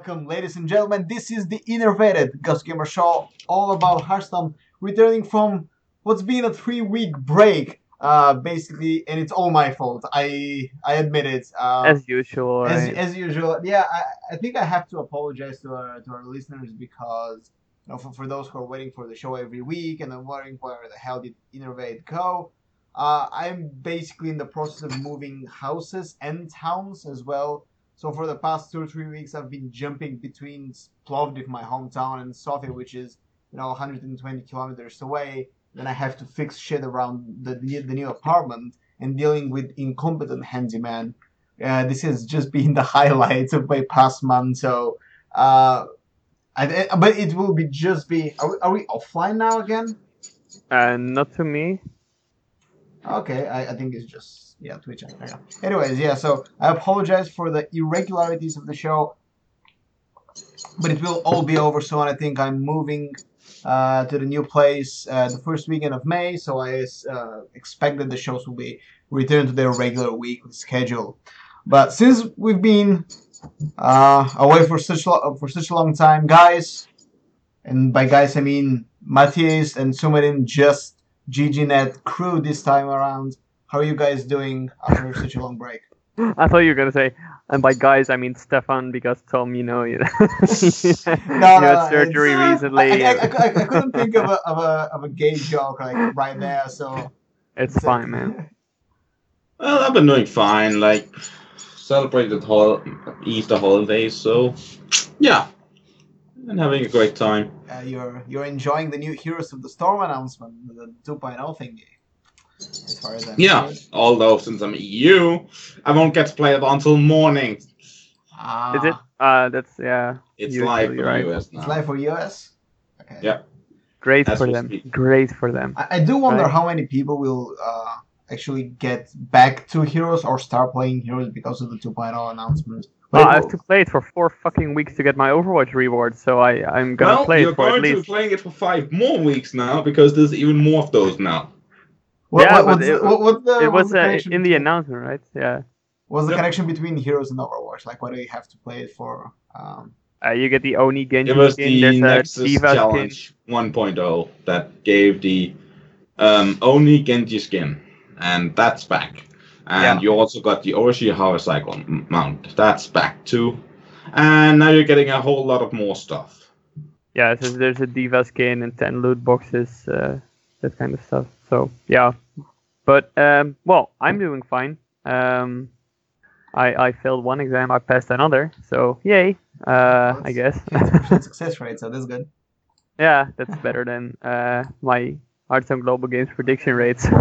welcome, ladies and gentlemen. This is the Innervated Gosu Gamer Show, all about Hearthstone, returning from what's been a three-week break, uh, basically, and it's all my fault. I I admit it. Uh, as usual. as, right? as usual, yeah. I, I think I have to apologize to our to our listeners because you know for, for those who are waiting for the show every week and then wondering where the hell did Innervate go. Uh, I'm basically in the process of moving houses and towns as well. So for the past two or three weeks, I've been jumping between Plovdiv, my hometown, and Sofia, which is you know 120 kilometers away. Then I have to fix shit around the the, new apartment and dealing with incompetent handyman. Uh, this has just been the highlights of my past month. So, uh, I, but it will be just be. Are we, are we offline now again? Uh, not to me. Okay, I, I think it's just yeah Twitch. Anyways, yeah. So I apologize for the irregularities of the show, but it will all be over soon. I think I'm moving uh, to the new place uh, the first weekend of May, so I uh, expect that the shows will be returned to their regular weekly schedule. But since we've been uh, away for such lo- for such a long time, guys, and by guys I mean Matthias and Sumarin just GGNet crew this time around. How are you guys doing after such a long break? I thought you were gonna say, and by guys I mean Stefan because Tom, you know, you, know, you no, had surgery it's- uh, recently. I, I, I, I, I couldn't think of a, of a of a gay joke like right there, so it's uh, fine, man. Well, I've been doing fine. Like celebrated hol- Easter holidays, so yeah, and having a great time. Uh, you're you're enjoying the new Heroes of the Storm announcement, the 2.0 thingy. As far as I'm Yeah, concerned. although since I'm EU, I won't get to play it until morning. Ah, Is it? Uh, that's yeah. It's Usually, live for right. US now. It's live for US. Okay. Yeah. Great As for them. speak. Great for them. I, I do wonder Right. how many people will uh, actually get back to Heroes or start playing Heroes because of the 2.0 announcement. Well, I have to play it for four fucking weeks to get my Overwatch reward, so I I'm gonna well, play it for at going to be playing it for five more weeks now because there's even more of those now. What, Yeah, what, but what's, it- what, what the, It what's was the uh, connection in the announcement, right? Yeah. What's the Yep. connection between Heroes and Overwatch? Like, what do you have to play it for? Um, Uh, you get the Oni Genji It was skin. the There's a Nexus D.Va skin. Challenge 1.0 that gave the um, Oni Genji skin, and that's back. And Yeah. you also got the Orochi Power Cycle mount, that's back too. And now you're getting a whole lot of more stuff. Yeah, so there's a D.Va skin and 10 loot boxes, uh, that kind of stuff. So, yeah. But, um, well, I'm doing fine. Um, I, I failed one exam, I passed another. So, yay, uh, I guess. 50% success rate, so that's good. yeah, that's better than uh, my Hearthstone Global Games prediction rates. I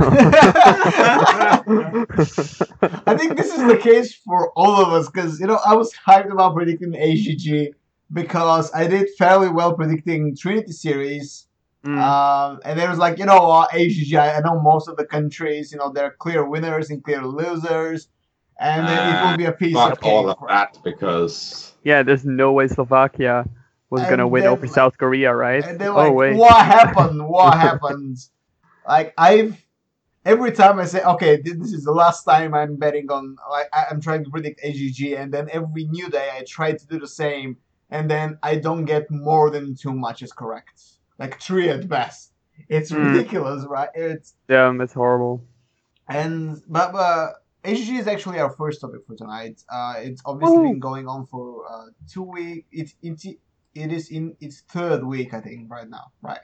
think this is the case for all of us because you know I was hyped about predicting AGG because I did fairly well predicting Trinity series. Mm. Um, and there was like you know uh, AGG. I, I know most of the countries. You know there are clear winners and clear losers, and then it will be a piece Fuck of all cake. of that because yeah, there's no way Slovakia was gonna win then, over South Korea, right? And they're oh, like, wait. what happened? What happened? Like I've every time I say, okay, this is the last time I'm betting on. Like I- I'm trying to predict AGG, and then every new day I try to do the same, and then I don't get more than two matches correct, like three at best. It's Hmm. ridiculous, right? It's Yeah, it's horrible. and but but AGG is actually our first topic for tonight. Uh, it's obviously Woo. been going on for uh, two weeks. It's it's it is in its third week, I think, right now, right?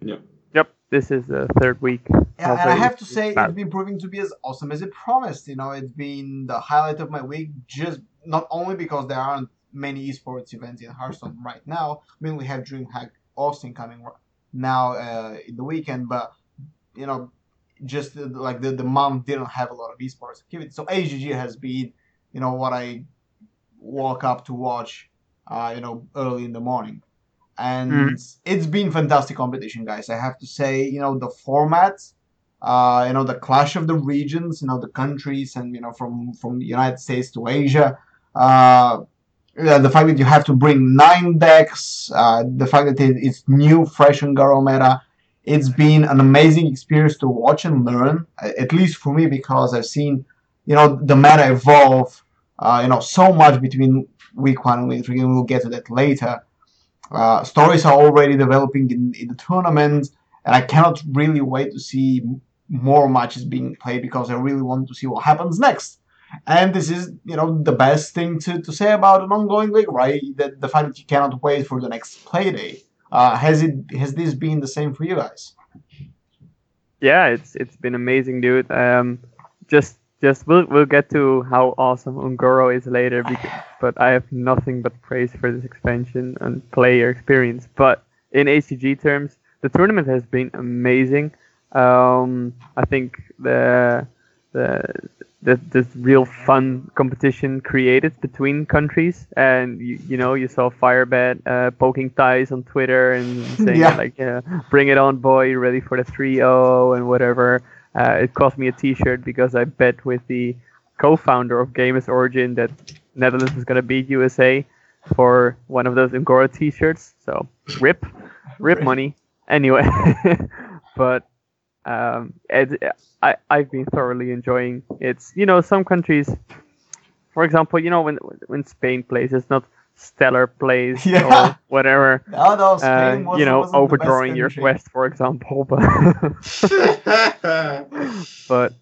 Yep, Yep. this is the third week. Yeah, and I have to say, it's been proving to be as awesome as it promised. You know, it's been the highlight of my week, just not only because there aren't many esports events in Hearthstone right now. I mean, we have DreamHack Austin coming now uh, in the weekend, but you know, just the, like the, the month didn't have a lot of esports activity. So AGG has been, you know, what I walk up to watch, uh, you know, early in the morning. And it's been fantastic competition, guys. I have to say, you know, the format, uh, you know, the clash of the regions, you know, the countries, and you know, from from the United States to Asia. Uh, the fact that you have to bring nine decks, uh, the fact that it, it's new, fresh Un'Goro meta, it's been an amazing experience to watch and learn. At least for me, because I've seen, you know, the meta evolve, uh, you know, so much between week one week three, and we'll get to that later. Uh, stories are already developing in, in the tournament, and I cannot really wait to see more matches being played because I really want to see what happens next. And this is, you know, the best thing to, to say about an ongoing league, right? That the fact that you cannot wait for the next play day. Uh, has it has this been the same for you guys? Yeah, it's it's been amazing, dude. Um, just just we'll we'll get to how awesome Un'Goro is later, because, but I have nothing but praise for this expansion and player experience. But in HGG terms, the tournament has been amazing. Um, I think the the the this real fun competition created between countries, and you, you know you saw Firebat uh, poking ties on Twitter and saying Yeah. like, uh, "Bring it on, boy! you Ready for the 3-0 and whatever." Uh, it cost me a T-shirt because I bet with the co-founder of Gamers Origin that Netherlands was gonna beat USA for one of those Un'Goro T-shirts. So rip, rip Rip. money. Anyway, but um, it, I I've been thoroughly enjoying. It's you know some countries, for example, you know when when Spain plays, it's not stellar plays Yeah. or whatever. No, no, Uh, you know, wasn't the best overdrawing your quest, for example, but but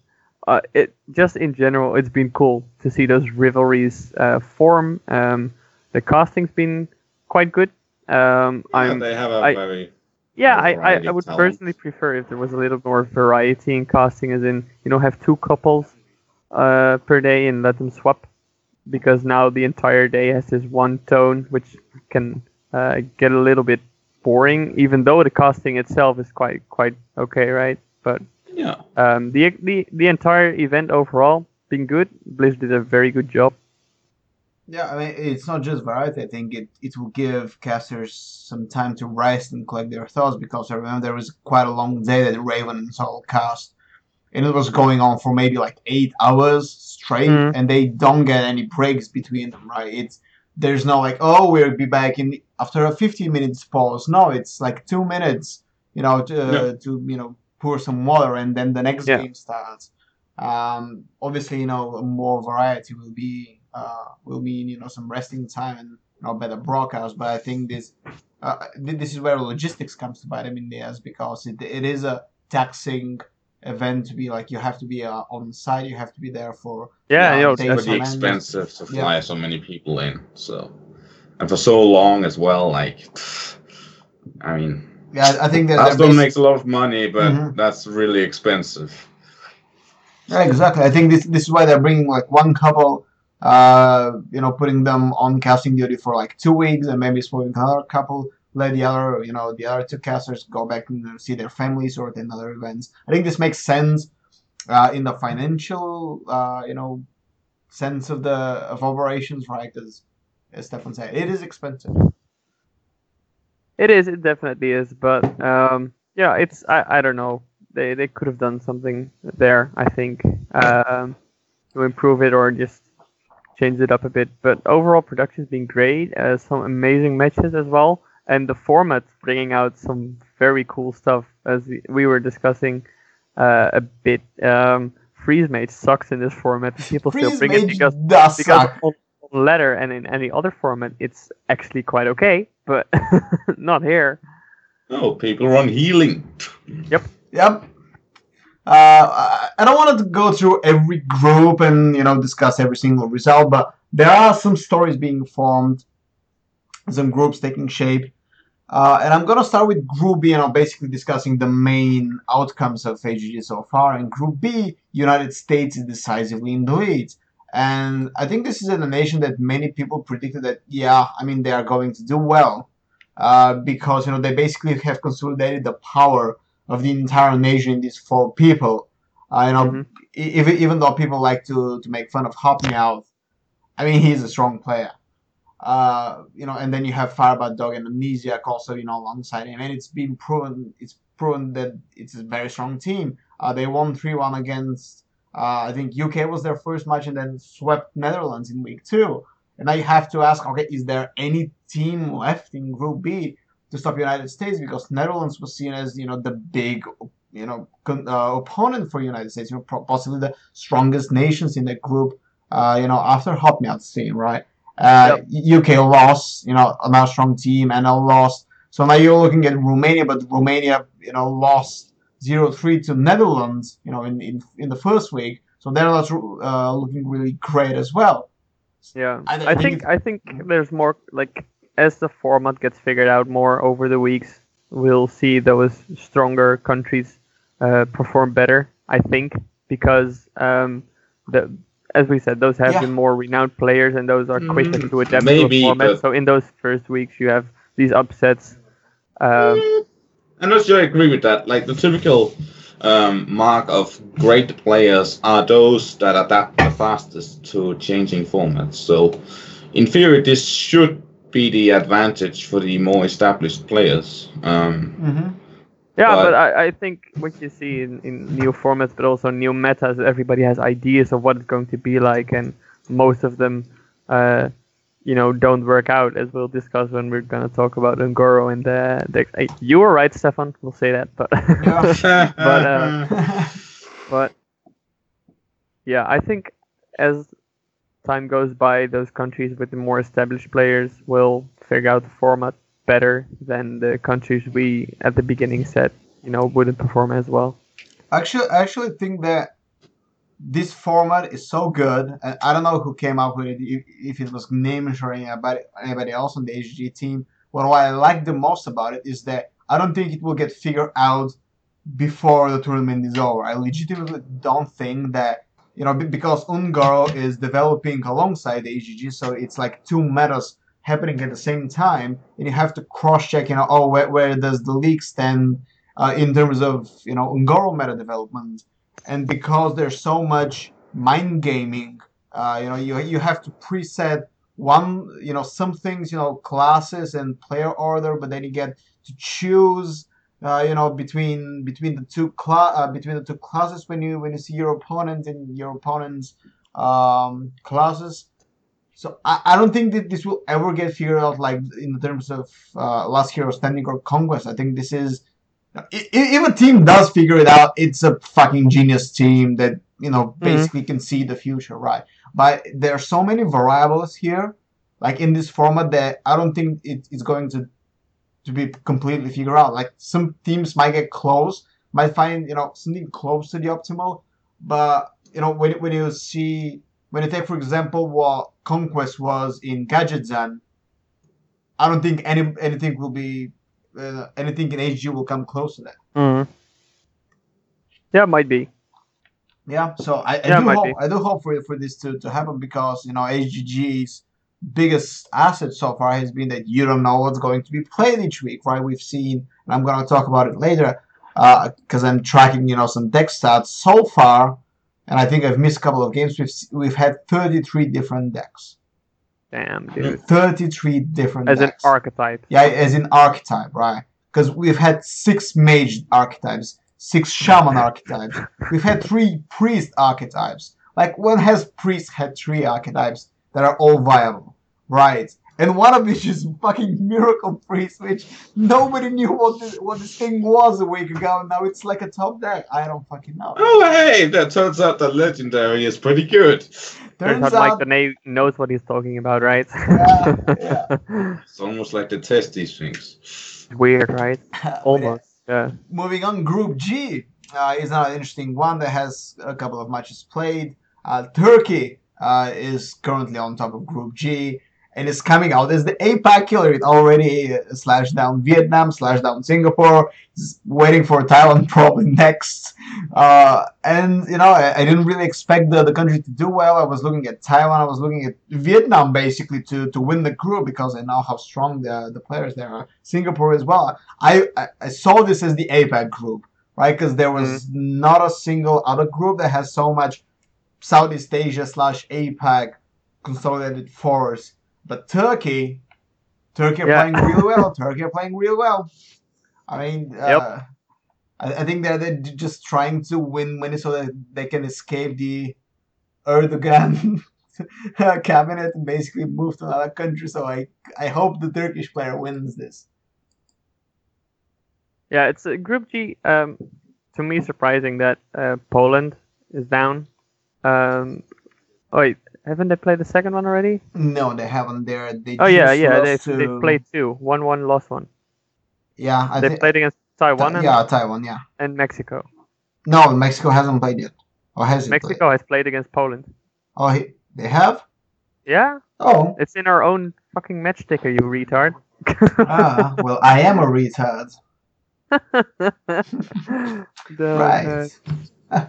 uh, it just in general, it's been cool to see those rivalries uh, form. Um, the casting's been quite good. Um, Yeah, I'm they have a I- very yeah, I, I, I would talent. personally prefer if there was a little more variety in casting, as in you know have two couples uh, per day and let them swap, because now the entire day has this one tone, which can uh, get a little bit boring. Even though the casting itself is quite quite okay, right? But yeah. um, the the the entire event overall been good. Blizz did a very good job. Yeah, I mean, it's not just variety. I think it, it will give casters some time to rest and collect their thoughts because I remember there was quite a long day that Raven and Sol cast, and it was going on for maybe like eight hours straight, Mhm. and they don't get any breaks between them, right? It's there's no like, oh, we'll be back in after a 15 minutes pause. No, it's like two minutes, you know, to, Yeah. to you know pour some water, and then the next Yeah. game starts. Um, obviously, you know, more variety will be uh, will mean you know some resting time and you know better broadcast. But I think this uh, this is where logistics comes to bite them in the ass because it, it is a taxing event to be like you have to be uh, on site, you have to be there for Yeah, Yeah, you know, they- that's- pretty expensive to Yeah. fly so many people in. So, and for so long as well. Like, I mean, yeah. I think that they're Aston basi- makes a lot of money, but Mhm. that's really expensive. Yeah, exactly. I think this this is why they're bringing like one couple, uh, you know, putting them on casting duty for like two weeks, and maybe swapping another couple. Let the other, you know, the other two casters go back and see their families or attend other events. I think this makes sense uh, in the financial, uh, you know, sense of the of operations, right? Because as Stefan said, it is expensive. It is. It definitely is. But um, yeah, it's. I, I don't know. They they could have done something there. I think um, to improve it or just change it up a bit. But overall, production's been great. Uh, some amazing matches as well, and the format bringing out some very cool stuff. As we, we were discussing uh, a bit. Um, Freeze Mage sucks in this format. People still Freeze bring it Mage because does because suck. on, on ladder and in any other format it's actually quite okay but not here No, people run healing. Yep. Yep. Uh, I I don't want to go through every group and you know discuss every single result, but there are some stories being formed, some groups taking shape, uh, and I'm gonna start with Group B, and I'm basically discussing the main outcomes of AGG so far. In Group B, United States is decisively in the lead, and I think this is a nation that many people predicted that yeah, I mean they are going to do well, uh, because you know they basically have consolidated the power of the entire nation in these four people. Uh, you know, Mhm. e- even even though people like to to make fun of HotMEOWTH, I mean he's a strong player. Uh, you know, and then you have Firebat Dog and Amnesiac also, you know, alongside him, and it's been proven it's proven that it's a very strong team. Uh, they won three one against uh, I think UK was their first match, and then swept Netherlands in week two. And now you have to ask, okay, is there any team left in Group B to stop United States because Netherlands was seen as you know the big you know con- uh, opponent for United States, you know possibly the strongest nations in the group. Uh, you know after HotMEOWTH's team, right? Uh, UK lost, you know, another strong team, and a lost. So now you're looking at Romania, but Romania, you know, lost 0-3 to Netherlands, you know, in, in, in the first week. So they're not uh, looking really great as well. Yeah, I- I, I think think I think there's more like as the format gets figured out more over the weeks, we'll see those stronger countries uh, perform better. I think because um, the as we said, those have Yeah. the more renowned players and those are quicker Mm, to adapt maybe, to a format. So in those first weeks, you have these upsets. Um, I'm not sure I agree with that. Like the typical um, mark of great players are those that adapt the fastest to changing formats. So, in theory, this should be the advantage for the more established players. Um, Mm-hmm. Yeah, But- but I, I think what you see in, in new formats, but also new metas, everybody has ideas of what it's going to be like, and most of them, uh, you know, don't work out, as we'll discuss when we're going to talk about Un'Goro and the, the. eh, You were right, Stefan. We'll say that, but Yeah. But, uh, but yeah, I think as time goes by, those countries with the more established players will figure out the format better than the countries we at the beginning said, you know, wouldn't perform as well. Actually, I actually think that this format is so good, I don't know who came up with it, if, if it was Namish or anybody, else on the HG team. But what I like the most about it is that I don't think it will get figured out before the tournament is over. I legitimately don't think that, you know, because Un'Goro is developing alongside the HGG, so it's like two metas happening at the same time, and you have to cross check, you know, oh, where, where does the league stand uh, in terms of, you know, Un'Goro meta development? and because there's so much mind gaming, uh, you know, you you have to preset one, you know, some things, you know, classes and player order, but then you get to choose, uh, you know, between between the two cla- uh, between the two classes when you when you see your opponent and your opponent's um, classes. So I, I don't think that this will ever get figured out like in terms of uh, Last Hero Standing or Conquest. I think this is if a team does figure it out, it's a fucking genius team that you know basically can see the future, right? But there are so many variables here, like in this format, that I don't think it, it's going to to be completely figured out. Like some teams might get close, might find you know something close to the optimal, but you know when when you see when you take for example what Conquest was in Gadgetzan, I don't think any anything will be uh, anything in HG will come close to that. Mm-hmm. Yeah, might be. Yeah, so I, I Yeah, do hope be. I do hope for for this to, to happen because you know HGG's biggest asset so far has been that you don't know what's going to be played each week, right? We've seen, and I'm gonna talk about it later, because I'm tracking you know some deck stats so far, and I think I've missed a couple of games. We've we've had 33 different decks, Damn, dude. 33 different As an archetype. Yeah, as in archetype, right? Because we've had six mage archetypes, six shaman archetypes. We've had three priest archetypes. Like, when has priest had three archetypes that are all viable, right? And one of which is fucking miracle priest, which nobody knew what this, what this thing was a week ago. Now it's like a top deck. I don't fucking know. oh, hey, that turns out the legendary is pretty good. Turns out Mike Donais knows what he's talking about, right? Yeah, yeah. It's almost like they test these things. Weird, right? But yeah, Almost. Yeah. moving on, Group G uh, is another interesting one that has a couple of matches played. Uh, Turkey uh, is currently on top of Group G and it's coming out as the APAC killer. It already uh, slashed down Vietnam, slashed down Singapore. Waiting for Thailand probably next. Uh, and you know, I, I didn't really expect the, the country to do well. I was looking at Taiwan. I was looking at Vietnam basically to, to win the group because I know how strong the, the players there are. Singapore as well. I, I, I saw this as the APAC group, right? Because there was not a single other group that has so much Southeast Asia slash APAC consolidated force. But Turkey, Turkey are Yeah. playing real well. Turkey are playing real well. I mean, uh, Yep. I, I think that they're just trying to win money so that they can escape the Erdogan cabinet and basically move to another country. So I, I hope the Turkish player wins this. Yeah, it's a Group G. Um, to me, surprising that uh, Poland is down. Um, oh wait, haven't they played the second one already? No, they haven't. They're they. Oh yeah, yeah. They to- they played two. One one, lost one. Yeah, I they think. played against Taiwan and, yeah, Taiwan. Yeah. and Mexico. No, Mexico hasn't played yet. Or has it? played? Mexico has played against Poland. Oh, he, they have. Yeah, Oh, it's in our own fucking match ticker, you retard. ah, well, I am a retard. The- right.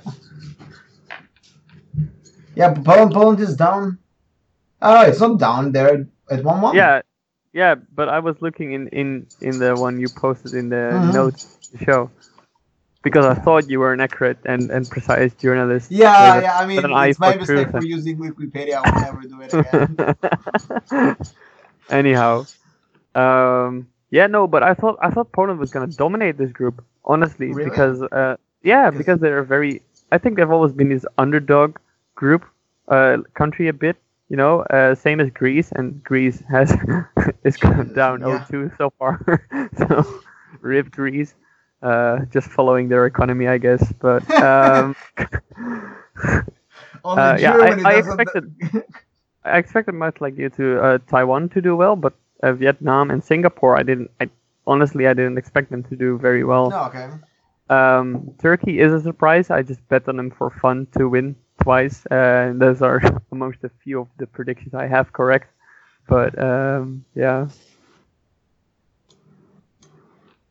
yeah, Poland, Poland is down. Oh, it's not down. They're at one one. yeah, yeah, but I was looking in in in the one you posted in the Mhm. notes show because I thought you were an accurate and and precise journalist. Yeah, yeah. I mean, with an eye it's my mistake for using Wikipedia. I will never do it again. Anyhow, um, yeah, no, but I thought I thought Poland was gonna dominate this group, honestly, Really? because uh, yeah, Because- because they're very. I think they've always been this underdog group, uh, country a bit, you know, uh, same as Greece, and Greece has is gone down Yeah. 0-2 so far, so rip Greece. Uh, just following their economy, I guess. But um, Uh, yeah, I- I expected- I expected much like you to uh, Taiwan to do well, but uh, Vietnam and Singapore, I didn't. I honestly, I didn't expect them to do very well. no, okay. Um, Turkey is a surprise. I just bet on them for fun to win twice. Uh, and those are amongst a few of the predictions I have correct. But um, yeah,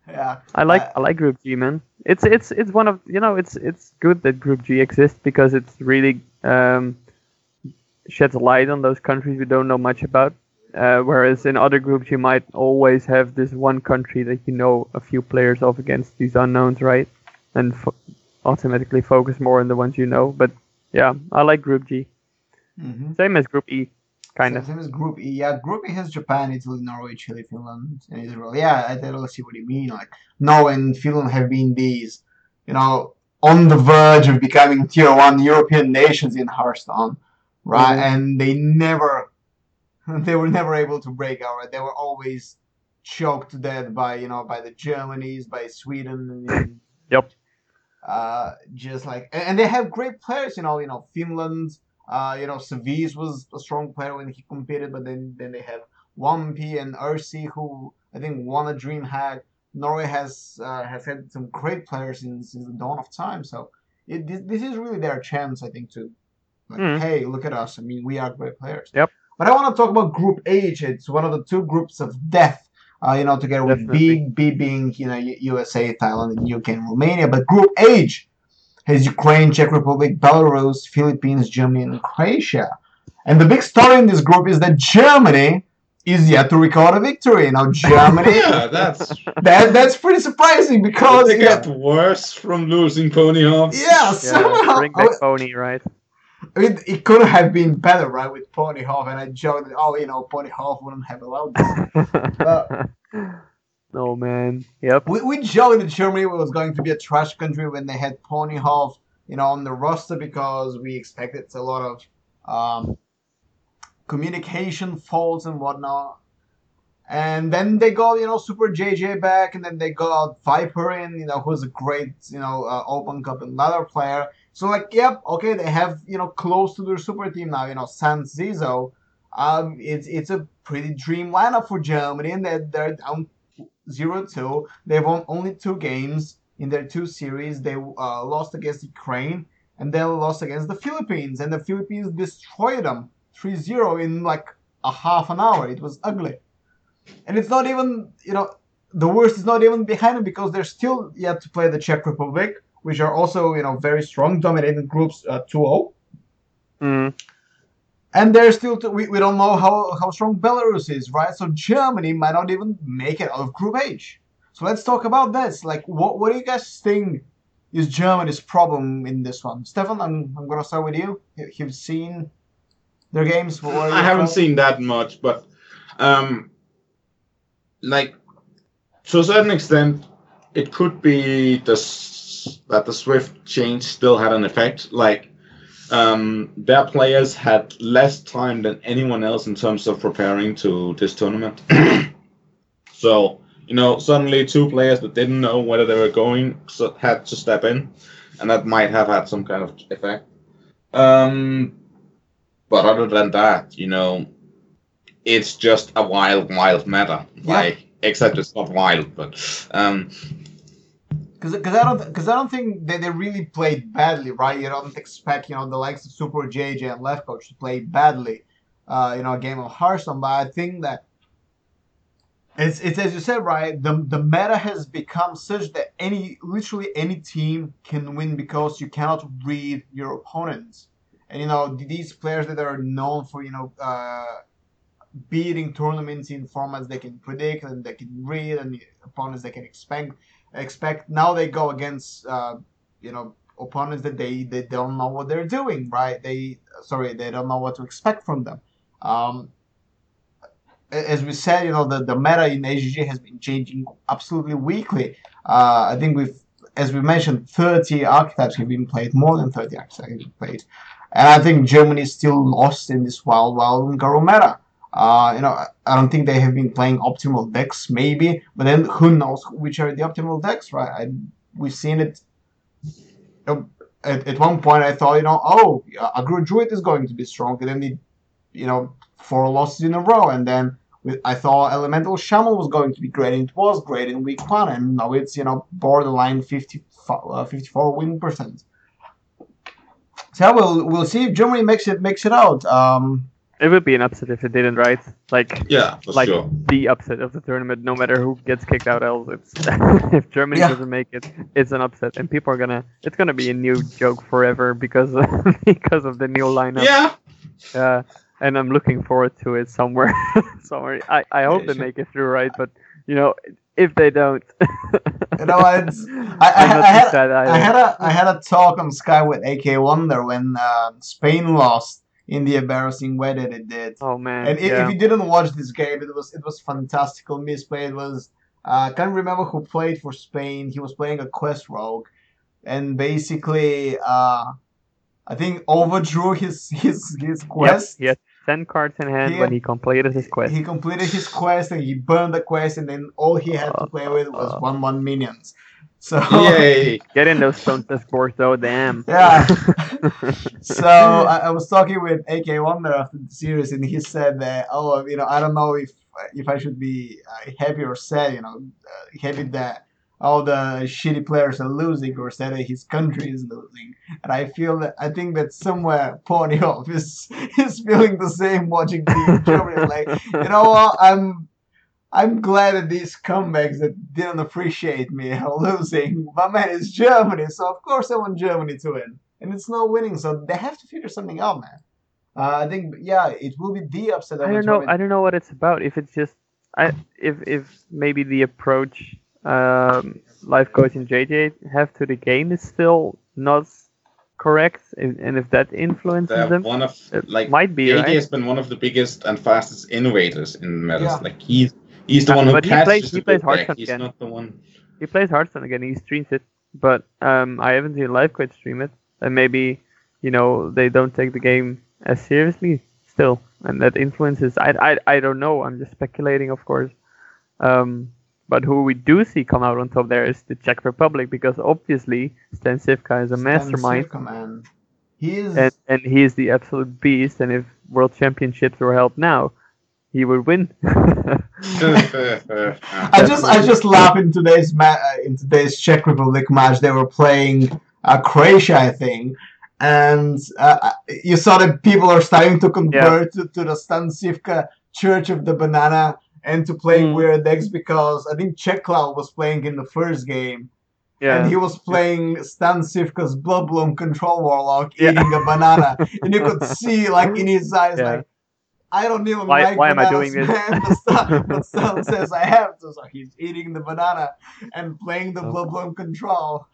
Yeah. I like Uh, I like Group G, man. It's it's it's one of you know it's it's good that Group G exists because it's really um, sheds light on those countries we don't know much about. Uh, whereas in other groups you might always have this one country that you know a few players of against these unknowns, right? And fo- automatically focus more on the ones you know. But yeah, I like Group G. Mm-hmm. Same as Group E, kind of. Same as Group E. Yeah, Group E has Japan, Italy, Norway, Chile, Finland, and Israel. Yeah, I totally see what you mean. Like Norway and Finland have been these, you know, on the verge of becoming tier one European nations in Hearthstone, right? Mhm. And they never, they were never able to break out. Right? They were always choked to death by you know by the Germanys, by Sweden. And, Yep. Uh, just like and, and they have great players. You know, you know Finland. Uh, you know, Savjz was a strong player when he competed, but then then they have Wampi and Ursi, who I think won a dream hack. Norway has uh, has had some great players since, since the dawn of time. So it, this, this is really their chance, I think, to like, Mm. hey, look at us. I mean, we are great players. Yep. But I want to talk about Group H. It's one of the two groups of death. Uh, you know, together with Definitely. B, B being you know USA, Thailand, and UK and Romania. But Group H has Ukraine, Czech Republic, Belarus, Philippines, Germany, and Croatia. And the big story in this group is that Germany is yet to record a victory. Now, Germany, Yeah, that's. that that's pretty surprising because Did they yeah, get worse from losing Pony Hoff? yeah, Yeah, somehow bring back Pony, right? I mean, it could have been better, right, with Pony Hoff. And I joked that, oh, you know, Pony Hoff wouldn't have allowed this. no man. Yep. we, we joked that Germany was going to be a trash country when they had Pony Hoff, you know, on the roster because we expected a lot of um, communication faults and whatnot. And then they got, you know, Super JJ back, and then they got Viper in, you know, who's a great, you know, uh, Open Cup and ladder player. So, like, yep, okay, they have, you know, close to their super team now, you know, Sans Xixo. Um, it's it's a pretty dream lineup for Germany, and they're, they're down 0-2. They've won only two games in their two series. They uh, lost against Ukraine, and they lost against the Philippines, and the Philippines destroyed them 3-0 in like a half an hour. It was ugly. And it's not even, you know, the worst is not even behind them because they're still yet to play the Czech Republic, which are also, you know, very strong, dominating groups uh, 2-0. Mm. And they're still, to, we, we don't know how, how strong Belarus is, right? So Germany might not even make it out of Group H. So let's talk about this. Like, what, what do you guys think is Germany's problem in this one? Stefan, I'm, I'm going to start with you. You- You've seen their games? What are I haven't thoughts? seen that much, but um, like to a certain extent, it could be the that the Swift change still had an effect. Like um, their players had less time than anyone else in terms of preparing to this tournament. so you know, suddenly two players that didn't know whether they were going so had to step in, and that might have had some kind of effect. Um, but other than that, you know, it's just a wild, wild matter. Yeah. Like, except it's not wild, but um, Because I don't because I don't think that they really played badly, right? You don't expect you know the likes of Super JJ and Lifecoach to play badly, uh, you know, a game of Hearthstone. But I think that it's it's as you said, right? The the meta has become such that any literally any team can win because you cannot read your opponents, and you know these players that are known for you know. Uh, beating tournaments in formats they can predict and they can read and the opponents they can expect expect now they go against uh, you know opponents that they, they don't know what they're doing right? They sorry they don't know what to expect from them. Um, as we said you know the, the meta in AGG has been changing absolutely weekly. Uh, I think we've as we mentioned 30 archetypes have been played more than 30 archetypes have been played. And I think Germany is still lost in this wild wild Un'Goro meta uh, you know, I- don't think they have been playing optimal decks, maybe, but then who knows which are the optimal decks, right? I, we've seen it. At, at one point, I thought, you know, oh, Aggro Druid is going to be strong, and then the, you know, four losses in a row, and then with, I thought Elemental Shaman was going to be great, and it was great in week one, and now it's, you know, borderline 50, uh, 54 win percent. So we'll we'll see if Germany makes it makes it out. Um, It would be an upset if it didn't, right? Like yeah, for like sure. the upset of the tournament, no matter who gets kicked out else. It's if Germany Yeah. doesn't make it, it's an upset, and people are gonna. It's gonna be a new joke forever because because of the new lineup. Yeah, Uh, and I'm looking forward to it somewhere. somewhere. I, I hope Yeah, they sure. make it through, right? But you know, if they don't, you know, it's I, I, I'm not I too had. I had a I had a talk on Sky with AK Wonder when uh, Spain lost in the embarrassing way that it did. oh man, And if, yeah. if you didn't watch this game, it was it was fantastical misplay. It was uh, I can't remember who played for Spain. He was playing a quest rogue, and basically uh, I think overdrew his his his quest. he had ten cards in hand He when he completed his quest. He completed his quest and he burned the quest, and then all he had to play with was Uh, one one minions. So yay! Get in those stone test boards though, damn. Yeah. so I, I was talking with AK Wonder after the series, and he said that, oh, you know, I don't know if if I should be uh, happy or sad, you know, uh, happy that all the shitty players are losing, or sad that his country is losing. And I feel that I think that somewhere Ponyhoff is is feeling the same watching the Germany. Like, you know what, I'm. I'm glad that these comebacks that didn't appreciate me are losing. My man is Germany, so of course I want Germany to win and it's not winning. So they have to figure something out, man. Uh, I think yeah, it will be the upset. I don't know. I don't know what it's about. If it's just, I if if maybe the approach um, Lifecoach and JJ have to the game is still not correct, and, and if that influences They're them, one of it like might be JJ right. has been one of the biggest and fastest innovators in metas. Yeah. Like he's he's the Uh, one who but he plays- the he plays good deck. Hearthstone He's again. not the one. He plays Hearthstone again. He streams it, but um, I haven't seen Lifecoach stream it, and maybe you know they don't take the game as seriously still, and that influences. I I I don't know. I'm just speculating, of course. Um, but who we do see come out on top there is the Czech Republic because obviously Stan Cifka is a Stan mastermind Cifka, man. He is. and and he is the absolute beast. And if World Championships were held now, he would win. I just I just laugh in today's ma- uh, in today's Czech Republic match. They were playing uh, Croatia, I think, and uh, you saw that people are starting to convert to, to the Stan Cifka Church of the Banana and to playing Mm. weird decks because I think Czech Cloud was playing in the first game. yeah. and he was playing Stan Cifka's Bloodbloom Control Warlock Yeah. eating a banana, and you could see like in his eyes Yeah. like. I don't even Why- like why am I doing this? man. But Stan, but Stan says I have to, so he's eating the banana and playing the Oh. Bloodbloom Control.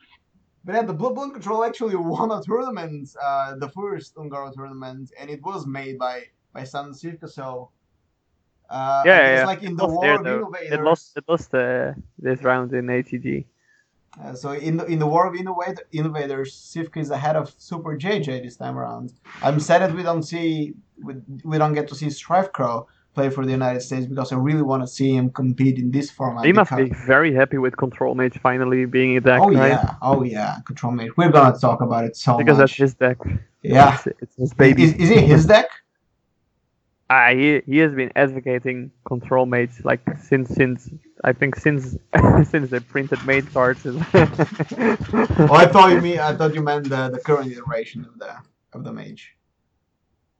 But yeah, the Bloodbloom Control actually won a tournament, uh, the first Un'Goro tournament, and it was made by by Stan Cifka. So uh, Yeah, guess, yeah, like in the lost War there, of. Innovators. It lost. It lost uh, this round in HGG. Uh, so in the in the war of innovator, innovators, Cifka is ahead of Super JJ this time around. I'm sad that we don't see we, we don't get to see StrifeCro play for the United States because I really want to see him compete in this format. He must because- be very happy with Control Mage finally being a deck, Oh right? yeah, oh yeah, Control Mage. We're gonna talk about it so Because much. that's his deck. yeah, It's, it's his baby. Is, is it his deck? Ah, he he has been advocating control Mage like since since I think since since they printed Mage cards. Oh, I thought you mean I thought you meant the, the current iteration of the of the mage.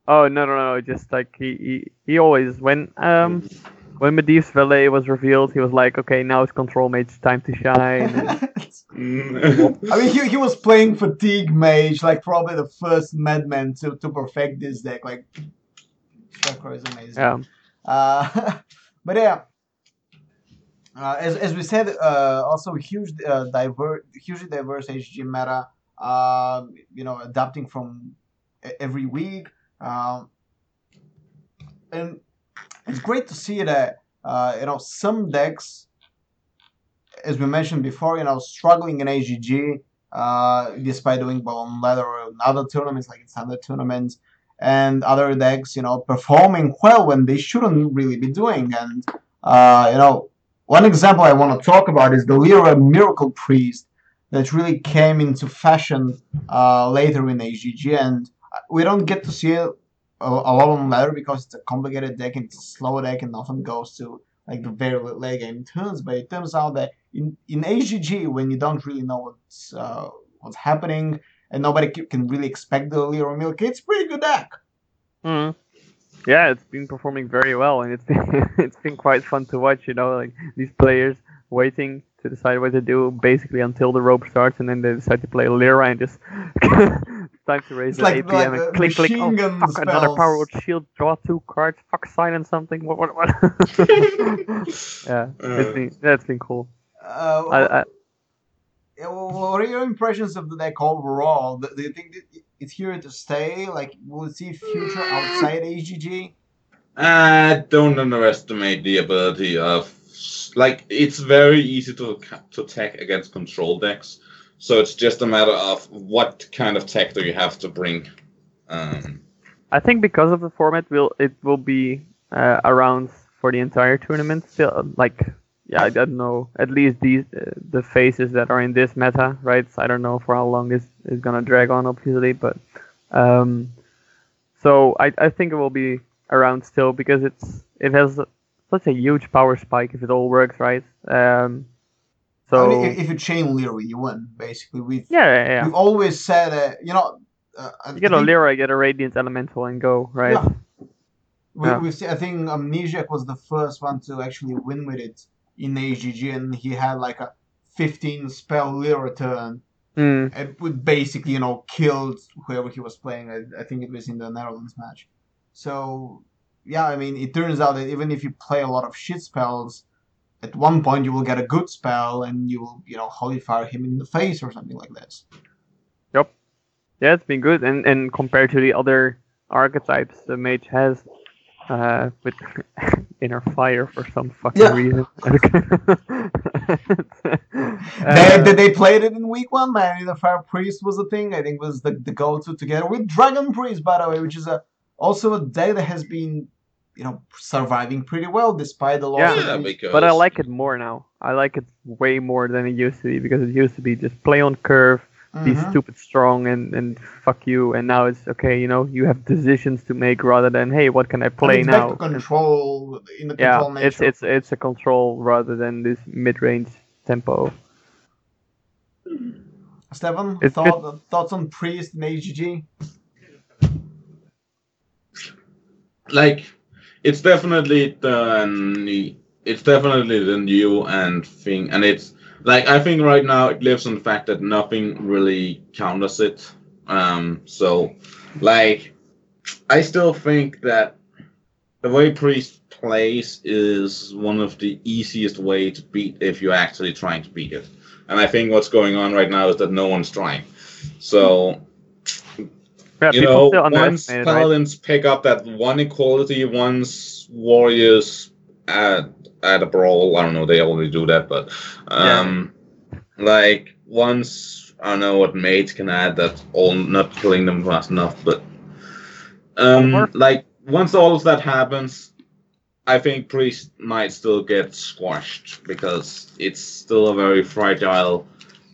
Oh no no no! Just like he he, he always when um when Medivh's valet was revealed, he was like, okay, now it's control mate's time to shine. and- I mean, he, he was playing fatigue mage, like probably the first madman to, to perfect this deck. Like, Chakra is amazing. yeah. Uh, but yeah, uh, as, as we said, uh, also huge uh, diver hugely diverse HG meta. Uh, you know, adapting from every week, um, and it's great to see that uh, you know some decks, as we mentioned before, you know, struggling in AGG. Uh, despite doing well on other tournaments like in standard tournaments, and other decks, you know, performing well when they shouldn't really be doing. And uh, you know, one example I want to talk about is the Lyra Miracle Priest that really came into fashion uh, later in AGG, and we don't get to see a, lot on ladder because it's a complicated deck and it's a slow deck and often goes to like the very late game turns. But it turns out that in in AGG, when you don't really know what's uh, what's happening and nobody can really expect the Lyra Milk, it's pretty good deck. Mhm. Yeah, it's been performing very well, and it's been it's been quite fun to watch. You know, like these players waiting to decide what to do, basically until the rope starts, and then they decide to play Lyra and just time to raise It's the like- APM like, and uh, click click. Oh machine gun fuck! Another power word shield. Draw two cards. Fuck! Silence something. What? What? What? yeah, it's Uh. been that's been cool. Uh, I, I, what are your impressions of the deck overall? Do do you think it's here to stay? Like, will it see future outside AGG? I don't underestimate the ability of like it's very easy to ca- to tech against control decks. So it's just a matter of what kind of tech do you have to bring. Um, I think because of the format, will it will be uh, around for the entire tournament. Still, like yeah, I don't know. At least these uh, the faces that are in this meta, right? So I don't know for how long this is gonna drag on, obviously, but um, so I I think it will be around still because it's it has such a huge power spike if it all works right. Um, so I mean, if, if you chain Lyra, you win. Basically, we've yeah, yeah, yeah. we've always said, uh, you know, uh, I You get a think- Lyra, get a Radiant Elemental, and go right. Yeah. We, Yeah. we've seen, I think Amnesiac was the first one to actually win with it in AGG, and he had like a 15 spell Lyra turn. Mm. It would basically, you know, killed whoever he was playing. I, I think it was in the Netherlands match. So, yeah, I mean, it turns out that even if you play a lot of shit spells, at one point you will get a good spell and you will, you know, holy fire him in the face or something like this. Yep. Yeah, it's been good, and and compared to the other archetypes, the mage has uh, with inner fire for some fucking Yeah. reason. they, Uh, they, they played it in week one, man. The Fire Priest was a thing. I think was the, the go-to together with Dragon Priest, by the way, which is a also a deck that has been, you know, surviving pretty well despite the loss. Yeah. of because but I like it more now. I like it way more than it used to be because it used to be just play on curve, be Mhm. stupid strong, and, and fuck you. And now it's okay, you know, you have decisions to make rather than hey, what can I play it's now? Back to control in the yeah, control it's nature. it's it's it's a control rather than this mid-range tempo. Stefan, it's thought, thoughts on Priest and AGG? like it's definitely the it's definitely the new and thing and it's like i think right now it lives on the fact that nothing really counters it. Um so like i still think that the way priest plays is one of the easiest way to beat if you're actually trying to beat it. And i think what's going on right now is that no one's trying. So Yeah, you know, once it, right? paladins pick up that one equality, once warriors at at a brawl, I don't know, they only do that, but um, like once I don't know what mates can add that all not killing them fast enough, but um, like once all of that happens, I think priest might still get squashed because it's still a very fragile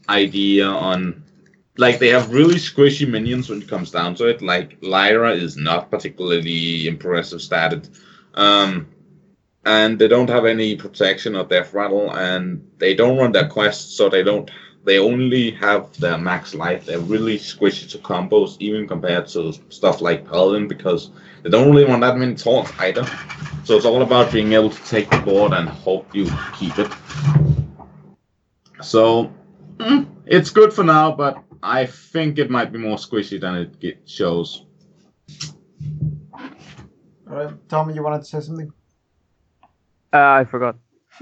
idea on like they have really squishy minions when it comes down to it. Like Lyra is not particularly impressive stated. Um, and they don't have any protection of their throttle, and they don't run their quests, so they don't. They only have their max life. They're really squishy to combos, even compared to stuff like Paladin, because they don't really run that many taunts either. So it's all about being able to take the board and hope you keep it. So mm, it's good for now, but I think it might be more squishy than it get, shows. All right, Tommy, you wanted to say something? Uh, I forgot.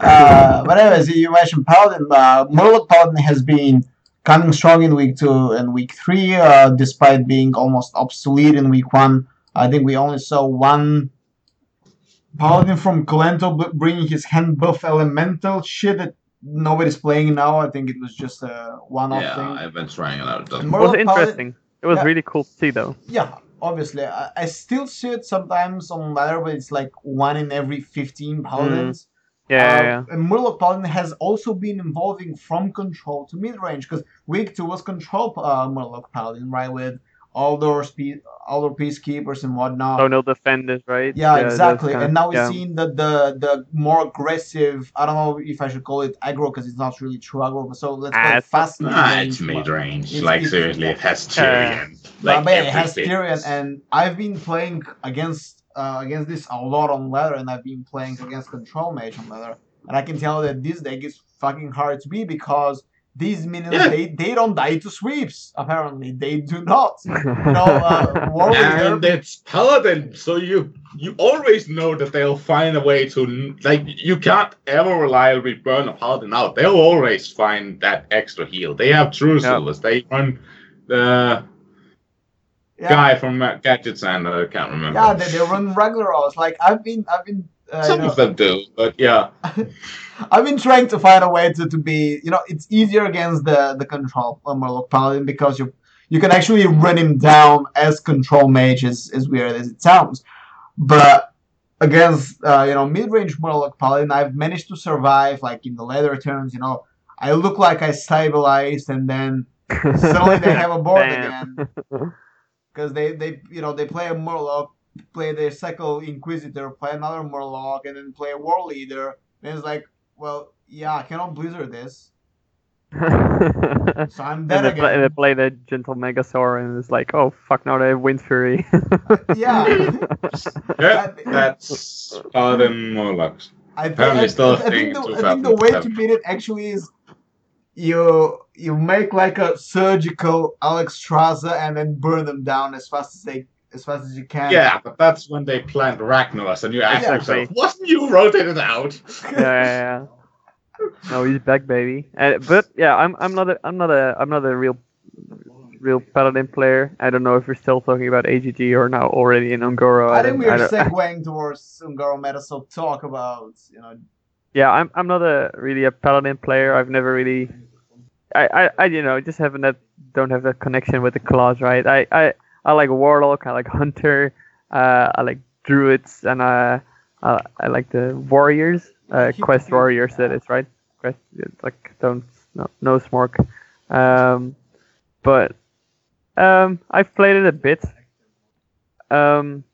uh, but anyways, you mentioned Paladin. Uh, Murloc Paladin has been coming strong in week two and week three, uh, despite being almost obsolete in week one. I think we only saw one Paladin from Kolento b- bringing his hand buff elemental shit that nobody's playing now. I think it was just a one-off yeah, thing. I've been trying it out. It doesn't It was Paladin- interesting. It was Yeah. really cool to see, though. Yeah, obviously. I, I still see it sometimes on ladder, but it's like one in every 15 paladins. Yeah, yeah, Uh, yeah. And Murloc Paladin has also been evolving from control to mid range because week two was control uh, Murloc Paladin, right? With Aldor, spe- Aldor Peacekeepers and whatnot. Oh no, defenders, right? Yeah, those exactly. kind of- and now we're yeah. seeing the, the the more aggressive. I don't know if I should call it aggro because it's not really true aggro. But so let's call it fast Ah, mid-range it's mid range. Like it's- seriously, it has Uh, Tirion. But like man, it has everything. Tirion, and I've been playing against uh, against this a lot on ladder, and I've been playing against Control Mage on ladder, and I can tell that this deck is fucking hard to beat because these minions Yeah. they, they don't die to sweeps. Apparently, they do not. You know, uh, War Leader- and it's paladin, so you you always know that they'll find a way to like you can't ever reliably burn a paladin out. They'll always find that extra heal. They have true Yeah. They run the yeah, guy from uh, Gadgetzan uh, I can't remember. yeah, they, they run regular hours. Like I've been I've been. You Some know, of them do, but yeah. I've been trying to find a way to, to be, you know, it's easier against the the control uh, Murloc Paladin because you you can actually run him down as control mage, as, as weird as it sounds. But against, uh, you know, mid range Murloc Paladin, I've managed to survive, like in the later turns, you know, I look like I stabilized and then suddenly they have a board again. Because they, they, you know, they play a Murloc, play the second Inquisitor, play another Murloc, and then play a War Leader. Then it's like, well, yeah, I cannot Blizzard this, so I'm they dead play, they again. play the gentle Megasaur, and it's like, oh fuck, now they have Wind Fury. Yeah. Yeah, that's paladin Murlocs. I think, Apparently I, still a I think thing the, I think the way to beat it actually is you you make like a surgical Alexstrasza and then burn them down as fast as they as fast as you can. Yeah, but that's when they plant Ragnaros, and you ask Exactly. yourself, wasn't you rotated out? yeah, yeah, yeah. No, he's back, baby. Uh, but yeah, I'm I'm not a I'm not a I'm not a real real paladin player. I don't know if we're still talking about AGG or now already in Un'Goro. I think we are don't- segueing towards Un'Goro meta, so talk about you know yeah, I'm I'm not a really a paladin player. I've never really, I I, I you know just haven't that don't have that connection with the claws, right? I I, I like warlock. I like hunter. Uh, I like druids, and uh, I I like the warriors. Uh, quest warriors, that is right. Quest like don't no no smoke. Um, but um, I've played it a bit. Um,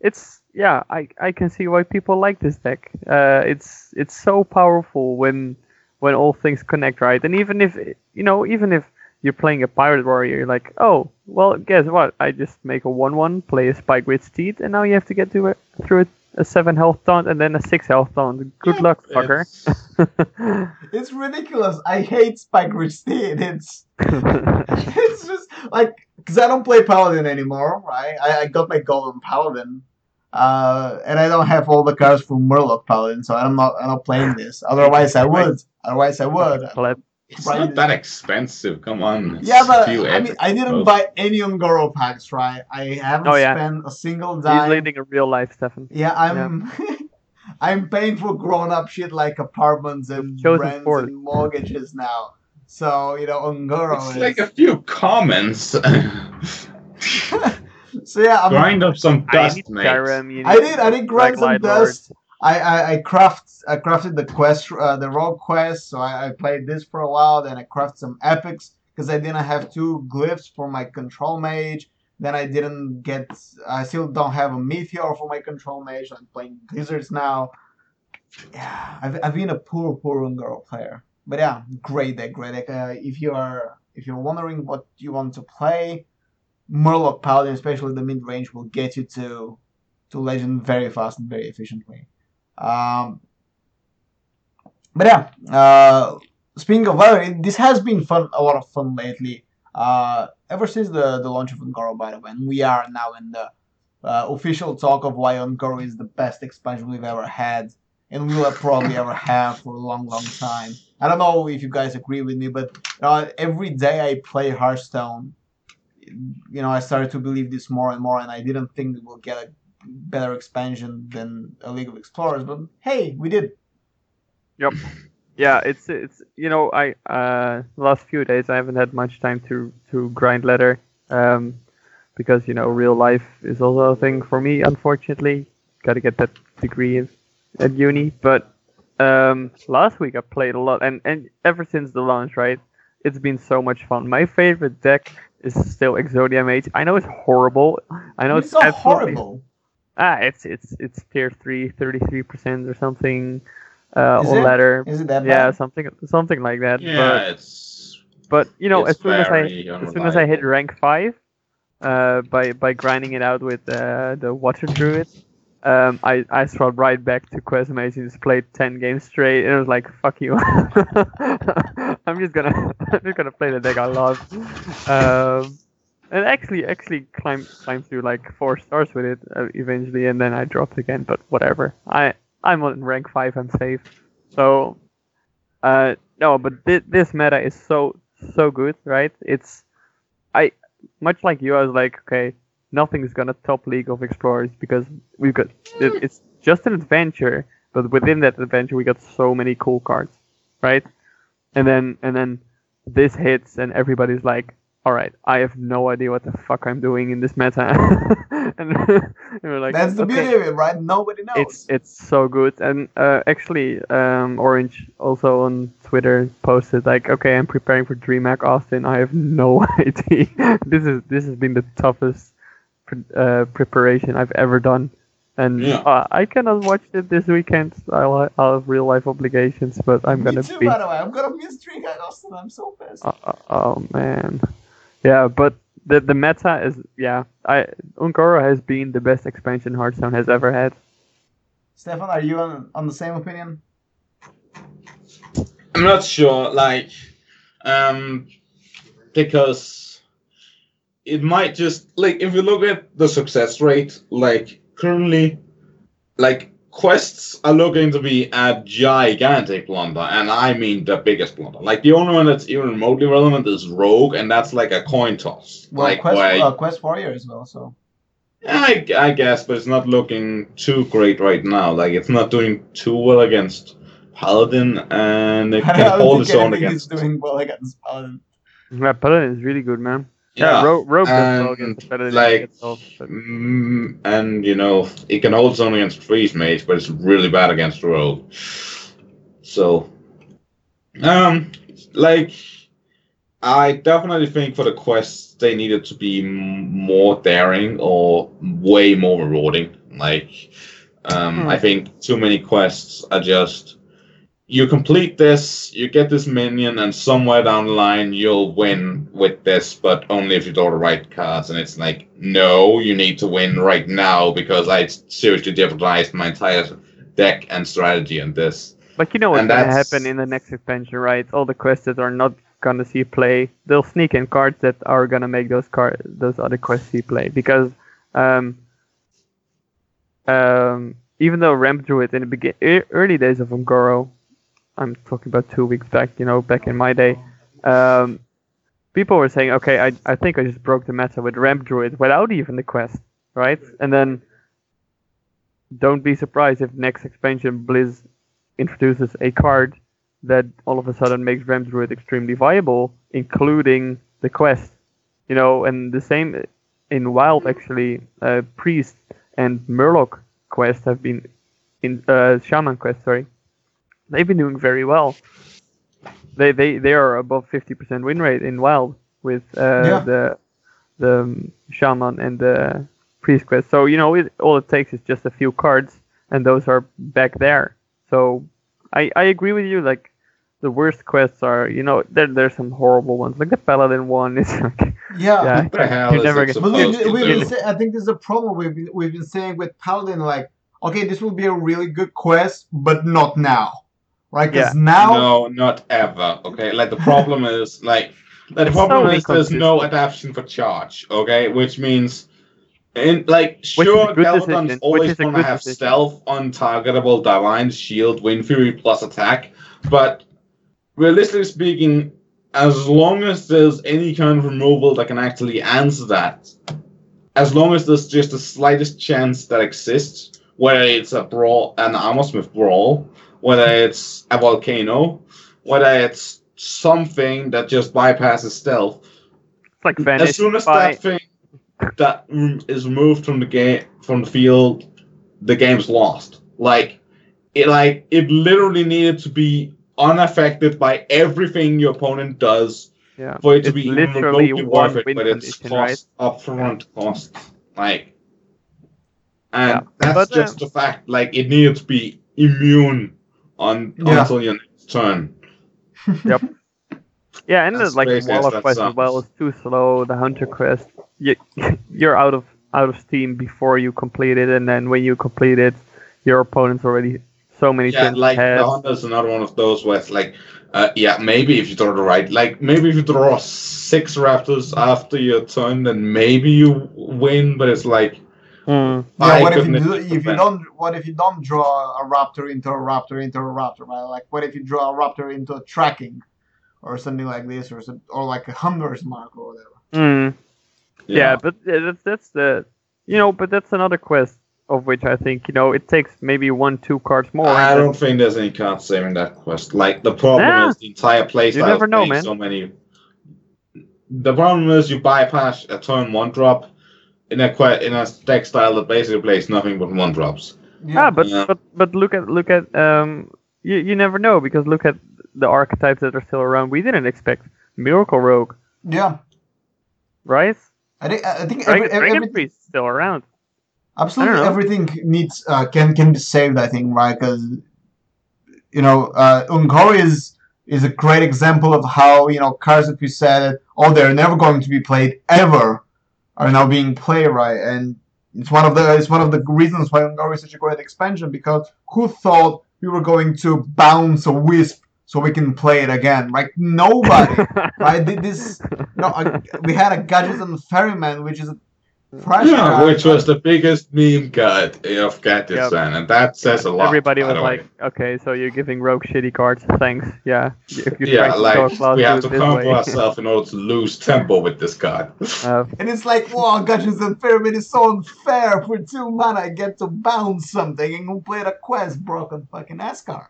it's yeah, I, I can see why people like this deck. Uh, it's it's so powerful when when all things connect, right? And even if you know, even if you're playing a pirate warrior, you're like, oh, well, guess what? I just make a one-one, play a Spikeridged Steed, and now you have to get to it through it, a seven health taunt and then a six health taunt. Good luck, fucker. It's- it's ridiculous. I hate Spikeridged Steed. It's it's just like because I don't play Paladin anymore, right? I, I got my Golden Paladin, uh, and I don't have all the cards from Murloc Paladin, so I'm not I'm not playing this. Otherwise, I would. Otherwise, I would. Pleb. It's Right. not that expensive. Come on. It's Yeah, but few I mean, I didn't both. buy any Un'Goro packs, right? I haven't Oh, yeah. spent a single dime. He's dime. leading a real life, Stefan. Yeah, I'm. I'm paying for grown-up shit like apartments and rents sport. and mortgages now. So you know, Un'Goro It's is. like a few comments. so yeah, I'm, Grind up some dust, need mate. Skyrim. I did. I did grind Black some Light Lord. I, I I craft I crafted the quest uh, the rogue quest. So I, I played this for a while. Then I crafted some epics because I didn't have two glyphs for my control mage. Then I didn't get. I still don't have a meteor for my control mage. I'm playing blizzards now. Yeah, I've, I've been a poor, poor girl player. But yeah, great deck, great deck. Uh, if you are if you're wondering what you want to play, Murloc Paladin, especially the mid range, will get you to to legend very fast and very efficiently. Um, but yeah, uh, speaking of weather, this has been fun, a lot of fun lately. Uh, ever since the, the launch of Un'Goro, by the way, and we are now in the uh, official talk of why Un'Goro is the best expansion we've ever had, and we will probably ever have for a long, long time. I don't know if you guys agree with me, but uh, every day I play Hearthstone, you know, I started to believe this more and more, and I didn't think we'll get a better expansion than a League of Explorers, but hey, we did. Yep. Yeah, it's it's you know I uh last few days I haven't had much time to to grind letter um because you know real life is also a thing for me unfortunately. Got to get that degree at uni, but um last week I played a lot and and ever since the launch, right? It's been so much fun. My favorite deck is still Exodia Mage. I know it's horrible. I know it's it's, so absolutely- horrible. Ah, it's it's it's tier 3, 33% or something uh Is or it? letter. Is it that bad? Yeah, something something like that. Yeah, it's But but you know, as soon as I very as soon as I hit rank five, uh, by by grinding it out with uh, the water druid, um, I I swapped right back to quest mage and just played ten games straight. And it was like, fuck you. I'm just gonna I'm just gonna play the deck I love. Um, and actually actually climbed climbed through like four stars with it uh, eventually, and then I dropped again. But whatever. I I'm on rank five. I'm safe. So uh, no, but thi- this meta is so so good, right? It's I much like you. I was like, okay, nothing's gonna top League of Explorers because we've got it, it's just an adventure, but within that adventure we got so many cool cards, right? And then and then this hits and everybody's like, all right, I have no idea what the fuck I'm doing in this meta, and, and we're like, That's the okay beauty of it, right? Nobody knows. it's it's so good and uh, actually um, orange also on twitter posted like okay i'm preparing for dreamhack austin i have no idea this is this has been the toughest pre- uh, preparation i've ever done and Yeah. uh, i cannot watch it this weekend I'll, I'll have real life obligations but i'm Me gonna too, be by the way. I'm gonna miss DreamHack Austin. I'm so pissed. uh, uh, oh man yeah but the the meta is yeah i Un'Goro has been the best expansion hearthstone has ever had Stefan, are you on, on the same opinion? I'm not sure, like, um, because it might just like if you look at the success rate, like currently, like quests are looking to be a gigantic blunder, and I mean the biggest blunder. Like the only one that's even remotely relevant is Rogue, and that's like a coin toss. Well, like Quest, where- uh, Quest Warrior as well. So I, I guess, but it's not looking too great right now. Like it's not doing too well against Paladin, and it I can don't hold its think own anything is against. doing well against Paladin. yeah paladin is really good man Yeah, Ro- Rogue does well and, against Paladin like, itself, Mm, and you know it can hold its own against Freeze Mage, but it's really bad against Rogue. So, um, like I definitely think for the quests they needed to be more daring or way more rewarding. Like, um, Hmm. I think too many quests are just you complete this, you get this minion, and somewhere down the line you'll win with this, but only if you draw the right cards. And it's like, no, you need to win right now because I seriously jeopardized my entire deck and strategy on this. But you know what's And gonna happen in the next expansion, right? All the quests that are not gonna see play, they'll sneak in cards that are gonna make those card those other quests see play. Because um, um, even though Ramp Druid in the begin early days of Un'Goro, I'm talking about two weeks back, you know, back in my day, um, people were saying, okay, I I think I just broke the meta with Ramp Druid without even the quest, right? And then don't be surprised if next expansion Blizz introduces a card that all of a sudden makes Ramp Druid extremely viable, including the quest. You know, and the same in Wild actually, uh, Priest and Murloc quest have been in uh, Shaman quest, sorry. They've been doing very well. they they they are above 50% win rate in wild with uh, Yeah. the the um, shaman and the priest quest. So you know, it, all it takes is just a few cards, and those are back there. So I I agree with you. Like the worst quests are, you know, there there's some horrible ones. Like the paladin one is like Yeah. Yeah. What the hell You never get- But supposed we've, we've say, I think this is a problem we've been, we've been saying with Paladin, like, okay, this will be a really good quest, but not now. Right? Because now. No, not ever. Okay, like the problem is like, like the problem so is there's no inconsistent. adaptation for charge. Okay, which means, in like sure, a Galvadon's always is gonna have decision. stealth, untargetable, divine shield, wind fury plus attack, but realistically speaking, as long as there's any kind of removal that can actually answer that, as long as there's just the slightest chance that exists, whether it's a brawl, an armor smith brawl, whether it's a volcano, whether it's something that just bypasses stealth, it's like as soon as by that thing that is rem- removed from the game from the field, the game's lost. Like it, like it literally needed to be unaffected by everything your opponent does yeah. for it to It's be literally worth it, but it's condition, right? cost upfront cost. Like, and Yeah, that's but, uh, just the fact. Like, it needed to be immune on Yeah. until your next turn. Yep. Yeah, and That's the like crazy as Wall of that Quest as well is too slow. The Hunter Quest, you, you're out of out of steam before you complete it, and then when you complete it, your opponent's already so many Yeah, turns like ahead. the Hunter's another one of those where it's like, uh, yeah, maybe if you draw the right, like maybe if you draw six Raptors after your turn, then maybe you win. But it's like, Mm. Yeah, what if you do, if you don't what if you don't draw a raptor into a raptor into a raptor right? Like what if you draw a raptor into a tracking or something like this or some, or like a hunter's mark or whatever. Mm. Yeah. but uh, that's that's the you know, but that's another quest of which I think you know it takes maybe one two cards more. I don't think there's any card saving that quest. Like the problem Yeah. is the entire playstyle. never of know, man. So many. The problem is you bypass a turn one drop in a que- in a deck style that basically plays nothing but one drops. Yeah, but Yeah. but but look at look at um you you never know because look at the archetypes that are still around. We didn't expect Miracle Rogue, yeah. right? I think I think every, Dragon, every, Dragon Priest is still around. absolutely I don't know. everything needs uh, can can be saved. I think right because you know uh, Un'Goro is is a great example of how you know cards that we said oh they're never going to be played ever are now being played right? And it's one of the it's one of the reasons why Un'Goro is such a great expansion because who thought we were going to bounce a wisp so we can play it again? Like nobody right? Th- this no uh, we had a Gadgetzan Ferryman which is a Yeah, which was the biggest meme card of Gadgetzan, and that says a lot. Everybody was the way. like, okay, so you're giving Rogue shitty cards. Thanks. Yeah. If you yeah, like we have to this come way. ourselves in order to lose tempo with this card. Uh, And it's like, wow, Gadgetzan Ferryman is so unfair. For two mana, I get to bounce something and complete a quest, broken fucking Ascar.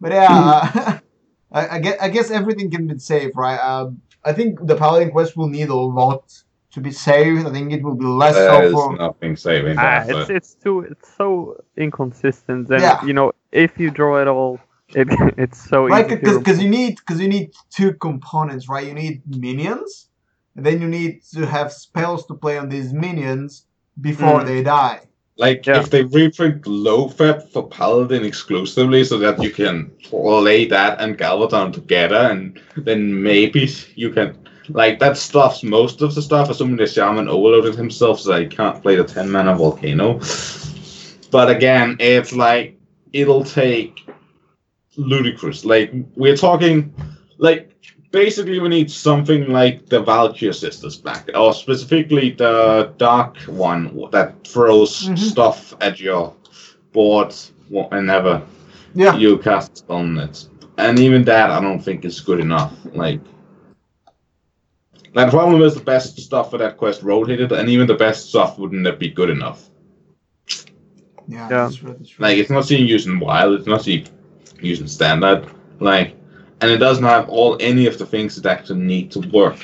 But yeah, uh, I, I, guess, I guess everything can be saved, right? Um, I think the Paladin quest will need a lot to be saved. I think it will be less so There's for. nothing saving ah, that. it's but- it's too it's so inconsistent. And Yeah. you know, if you draw it all, it it's so Right, easy to because you need because you need two components, right? You need minions, and then you need to have spells to play on these minions before Mm. they die. Like Yeah. if they reprint Loatheb for Paladin exclusively, so that you can play that and Galvadon together, and then maybe you can like that stuffs most of the stuff. Assuming the Shaman overloaded himself, so he can't play the ten mana volcano. But again, it's like it'll take ludicrous. Like we're talking, like basically we need something like the Valkyrie Sisters back, or specifically the Dark one that throws Mhm. stuff at your board whenever Yeah. you cast on it. And even that, I don't think is good enough. Like, like the problem is the best stuff for that quest rotated, and even the best stuff wouldn't be good enough. Yeah, Yeah. That's true, that's true. Like, it's not seen used in wild, it's not seen used in standard. Like, and it doesn't have all any of the things that actually need to work.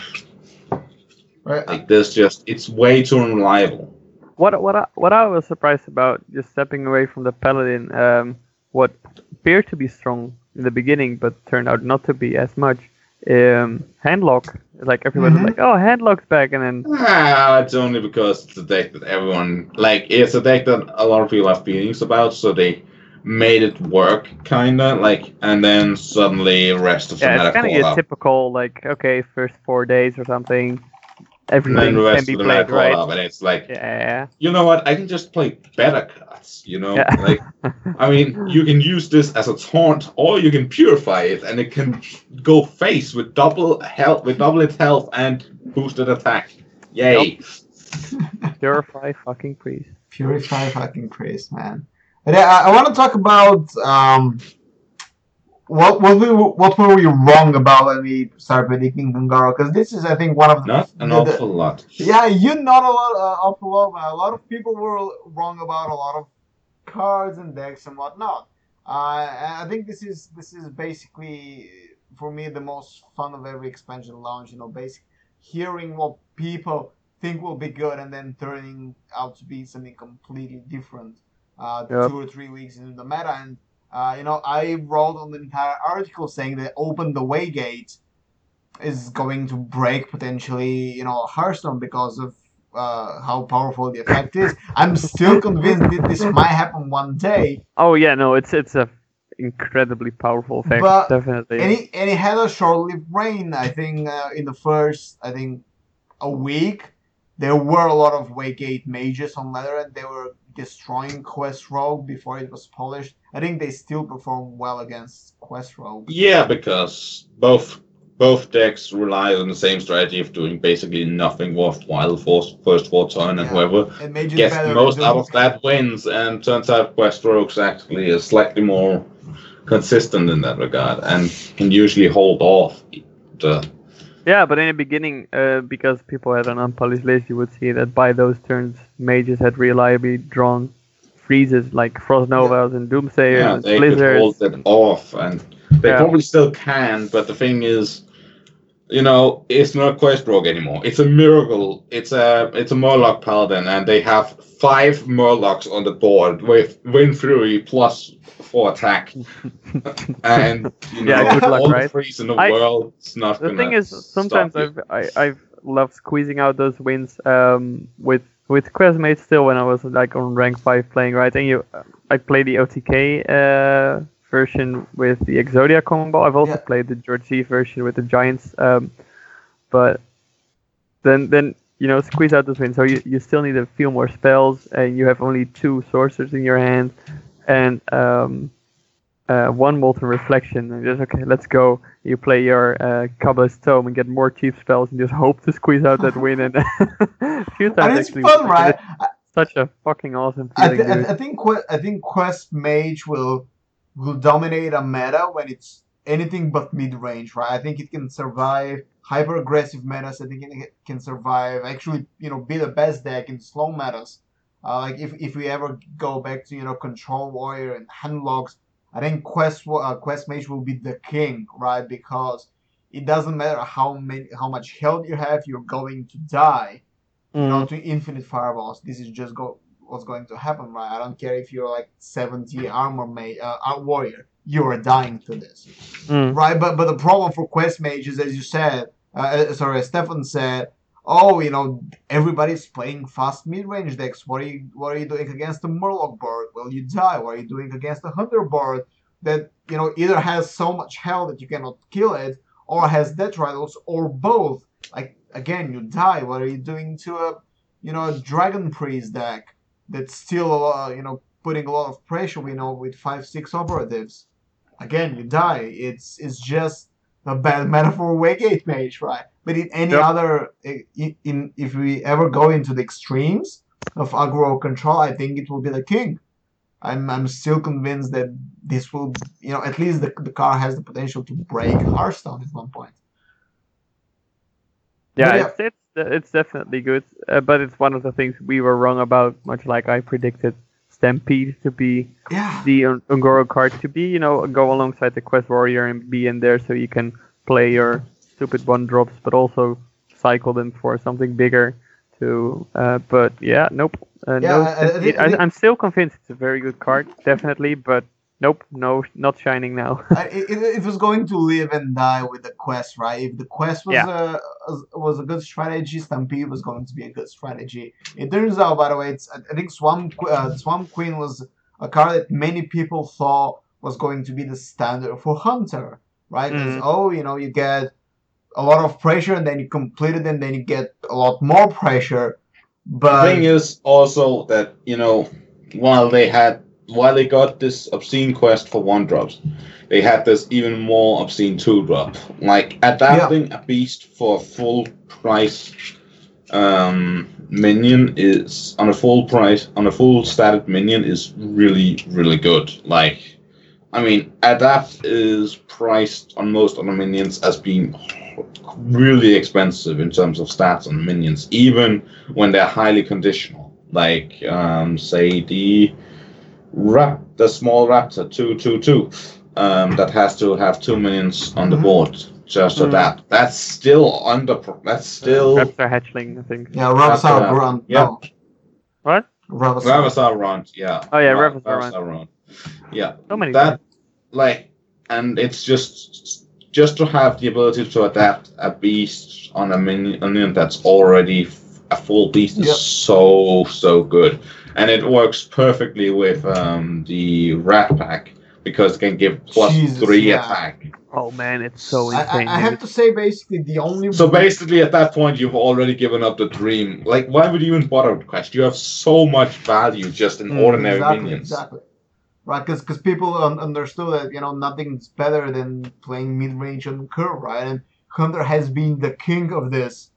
Right. Like, there's just it's way too unreliable. what what I, what I was surprised about just stepping away from the paladin, um, what appeared to be strong in the beginning, but turned out not to be as much. Um, handlock, like everybody's Mhm. like, oh, handlock's back, and then Ah, it's only because it's a deck that everyone like. It's a deck that a lot of people have feelings about, so they made it work, kinda like, and then suddenly rest of the yeah, it's kind of your typical like, okay, first four days or something, And everything then the can rest be of the played right. up, and it's like, Yeah, you know what? I can just play better cards. You know, Yeah. like I mean, you can use this as a taunt, or you can purify it, and it can go face with double health, with double its health and boosted attack. Yay! purify fucking priest. Purify fucking priest, man. But yeah, I, I want to talk about um, what what we were- what were we wrong about when we started predicting Un'Goro? Because this is, I think, one of the, Not an the- the- awful lot. yeah, you not a lot, uh, awful lot. but A lot of people were wrong about a lot of cards and decks and whatnot. Uh, I think this is this is basically for me the most fun of every expansion launch. You know, basic hearing what people think will be good and then turning out to be something completely different. Uh, Yep. two or three weeks into the meta, and uh, you know, I wrote on the entire article saying that Open the Way Gate is going to break potentially, you know, Hearthstone because of uh, how powerful the effect is. I'm still convinced that this might happen one day, Oh yeah, no, it's it's a incredibly powerful effect, But definitely. and it, and it had a short-lived reign. I think uh, in the first, I think, a week, there were a lot of Waygate mages on ladder, and they were destroying Quest Rogue before it was polished. I think they still perform well against Quest Rogue. Yeah, because both both decks rely on the same strategy of doing basically nothing worthwhile for first four turn, and Yeah. whoever gets most out of that wins. And turns out Quest Rogues actually is slightly more consistent in that regard, and can usually hold off the Yeah, but in the beginning, uh, because people had an unpolished list, you would see that by those turns, mages had reliably drawn freezes like Frost Novas and Doomsayers yeah and they could Blizzards. hold it off, and they Yeah. probably still can. But the thing is. You know, it's not Quest Rogue anymore. It's a miracle. It's a it's a Murloc Paladin, and they have five Murlocs on the board with Wind Fury plus four attack. and you know, Yeah, good luck, all the right? freeze in the I- world, it's not The thing is, sometimes. I've I, I've loved squeezing out those wins um, with with questmates still when I was like on rank five playing right, and you I play the OTK uh, version with the Exodia combo. I've also Yeah. played the George Z version with the Giants, um, but then then you know squeeze out those wins. So you, you still need a few more spells, and you have only two sorcerers in your hand, and um, uh, one molten reflection. And just okay, let's go. You play your uh, Tome and get more cheap spells, and just hope to squeeze out that win. And a few times And it's actually, fun, right? it's Such a fucking awesome I, feeling, th- dude. I, I think I think Quest Mage will will dominate a meta when it's anything but mid range, right? I think it can survive hyper aggressive metas. I think it can survive actually, you know, be the best deck in slow metas. Uh, like if, if we ever go back to you know Control Warrior and Handlocks, I think Quest uh, Quest Mage will be the king, right? Because it doesn't matter how many how much health you have, you're going to die you know, Mm. to infinite fireballs. This is just go what's going to happen, right? I don't care if you're like 70 armor mage uh, uh, warrior, you're dying to this, Mm. right? But but the problem for quest mages, as you said, uh, uh, sorry, as Stefan said, oh, you know, everybody's playing fast mid-range decks. What are you what are you doing against the Murloc bird? Well, you die. What are you doing against the Hunter bird that you know either has so much health that you cannot kill it, or has death rattles, or both? Like again, you die. What are you doing to a you know a Dragon Priest deck that's still a lot, you know putting a lot of pressure? We know with five six operatives. Again, you die. It's it's just a bad metaphor Waygate mage, right? But in any Yep. other, in, in if we ever go into the extremes of aggro control, I think it will be the king. I'm I'm still convinced that this will, you know, at least the, the car has the potential to break Hearthstone at one point. Yeah, yeah. it's it's it's definitely good, uh, but it's one of the things we were wrong about. Much like I predicted Stampede to be Yeah. the Un- Un'Goro card to be, you know, go alongside the Quest Warrior and be in there so you can play your stupid one drops, but also cycle them for something bigger. To, uh, but yeah, nope. Uh, Yeah, no I, I'm still convinced it's a very good card, definitely, but nope, no, not shining now. It, it, it was going to live and die with the quest, right? If the quest was Yeah. a was a good strategy, Stampede was going to be a good strategy. It turns out, by the way, it's I I think Swamp uh, Swamp Queen was a card that many people thought was going to be the standard for Hunter, right? 'Cause, Mhm. oh, you know, you get a lot of pressure, and then you complete it, and then you get a lot more pressure. But The thing is also that you know, while they had while they got this obscene quest for one drops, they had this even more obscene two drop. Like adapting a beast for a full price um, minion is on a full price on a full static minion is really really good. Like, I mean, adapt is priced on most other minions as being really expensive in terms of stats on minions, even when they're highly conditional. Like, um, say the rap, the small raptor two two two, um, that has to have two minions on the Mhm. board just for Mhm. that. That's still under. That's still Raptor hatchling, I think. yeah, Ravasaur uh, Grunt. yeah. No, What? Ravasaur. Ravasaur Runt. Yeah. Oh, yeah, Ra- Ravasaur Runt. Yeah. So many. that like and it's just just to have the ability to adapt a beast on a minion, minion that's already a full beast is Yep. so so good and it works perfectly with um, the rat pack because it can give plus Jesus, three yeah. attack Oh man, it's so insane. I, I have to say, basically, the only so basically at that point you've already given up the dream like why would you even bother with quest you have so much value just in Mm, ordinary exactly, minions Exactly. Right, because people un- understood that you know nothing's better than playing mid range on curve, right? And Hunter has been the king of this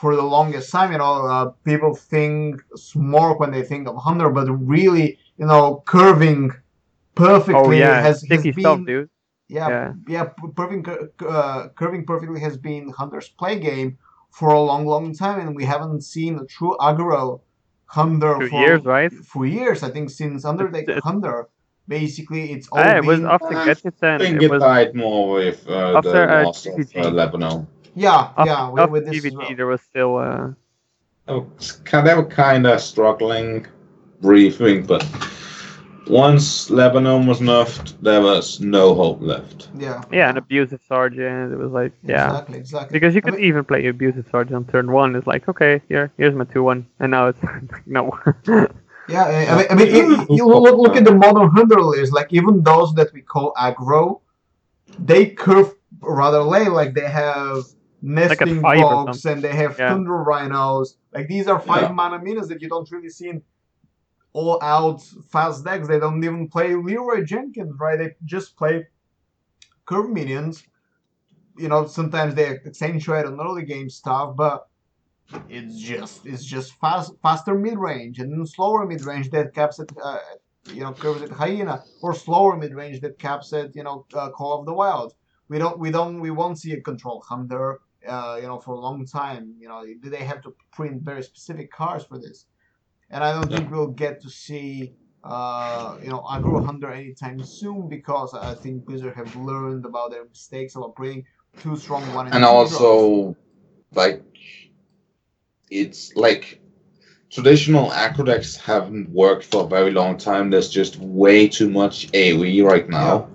for the longest time. You know, uh, people think Smork when they think of Hunter, but really, you know, curving perfectly Oh yeah, has, has been stuff, dude. yeah, Yeah. yeah, p- curving, uh, curving perfectly has been Hunter's play game for a long, long time, and we haven't seen a true aggro Hunter Two for years, right? for years. I think since Undertake It's- Hunter, basically it's all Ah, it was after Uh, Gadgets I think it it was died more with uh, after, the uh, loss of uh, Lebanon. Yeah, after, yeah. With, after with this as well. there was still uh, They were- they were kind of struggling, briefing, but once Lebanon was nerfed, there was no hope left. Yeah, yeah an abusive sergeant. It was like yeah. exactly, exactly. Because you I could mean- even play abusive sergeant on turn one. It's like okay, here here's my two one, and now it's no. Yeah, I I mean, I mean you, you look, look at the modern Hunter list. Like even those that we call aggro, they curve rather late. Like they have nesting five or bogs and they have Yeah. thunder rhinos. Like these are five Yeah. mana minas that you don't really see in all out fast decks. They don't even play Leeroy Jenkins, right? They just play curve minions. You know, sometimes they accentuate on early game stuff, but it's just it's just fast faster mid range and then slower mid range that caps at uh, you know curves at hyena or slower mid range that caps at you know uh, Call of the Wild. We don't we don't we won't see a control hunter uh, you know for a long time. You know did they have to print very specific cards for this, and I don't think we'll get to see. Uh, you know, aggro hunter anytime soon because I think Blizzard have learned about their mistakes about printing too strong one And also, like, it's like traditional acro decks haven't worked for a very long time. There's just way too much AoE right now.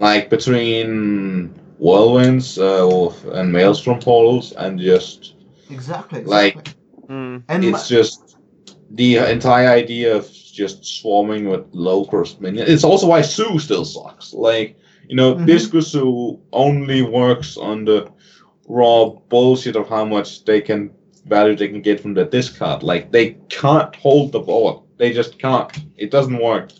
Like between whirlwinds uh, and maelstrom portals and just exactly, exactly. like, Mm. and it's just the entire idea of just swarming with low cost minions. It's also why Zoo still sucks. Like, you know, Mhm. Disco Zoo only works on the raw bullshit of how much they can value they can get from the discard. Like they can't hold the board. They just can't. It doesn't work.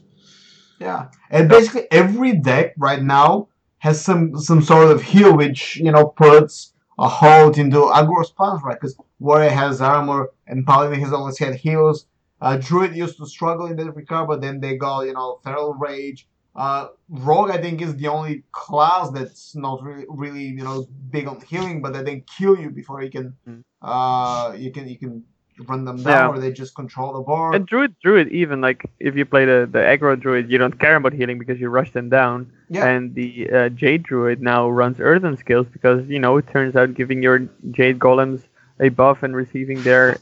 Yeah, and basically every deck right now has some some sort of heal, which you know puts a halt into Agro's plans, right? Because Warrior has armor and Paladin has always had heals. Uh, Druid used to struggle in that regard, but then they got you know Feral Rage. Uh, Rogue, I think, is the only class that's not really, really you know big on healing, but they then kill you before you can Mm. uh you can you can run them down, Yeah. or they just control the board. And druid, druid, even like if you play the the aggro druid, you don't care about healing because you rush them down. Yeah. And the uh, jade druid now runs Earthen Scales because you know it turns out giving your jade golems a buff and receiving their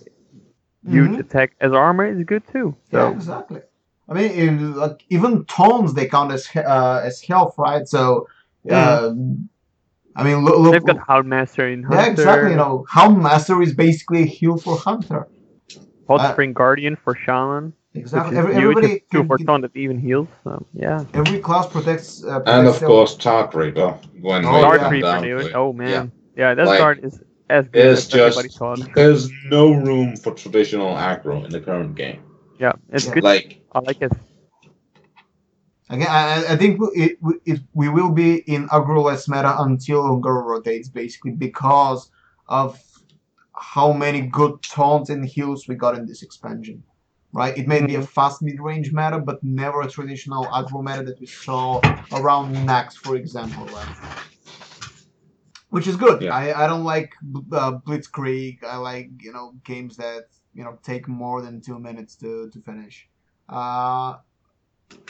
huge Mhm. attack as armor is good too. Yeah, exactly. I mean, in, like even tones they count as uh, as health, right? So, uh, I mean, look, look They've got Houndmaster in Hunter. yeah, exactly. You know, Hound Master is basically a heal for Hunter. Hot uh, Spring Guardian for Shaman. Exactly. Every, huge. everybody, two can- for can- taunt that even heals. So yeah. every class protects. Uh, And of protects course, Tar Creeper when Oh, we yeah. Reaper, down dude. Oh man. Yeah, that Like, card is as good It's as everybody just thought. there's no room for traditional aggro in the current game. Yeah, it's Yeah. good. Like I like it. Again, I, I think it, it, we will be in agro-less meta until Un'Goro rotates, basically because of how many good taunts and heals we got in this expansion. Right? It may be a fast mid-range meta, but never a traditional aggro meta that we saw around Naxx, for example. Right? Which is good. Yeah. I, I don't like uh, Blitzkrieg. I like you know games that you know take more than two minutes to, to finish. Uh,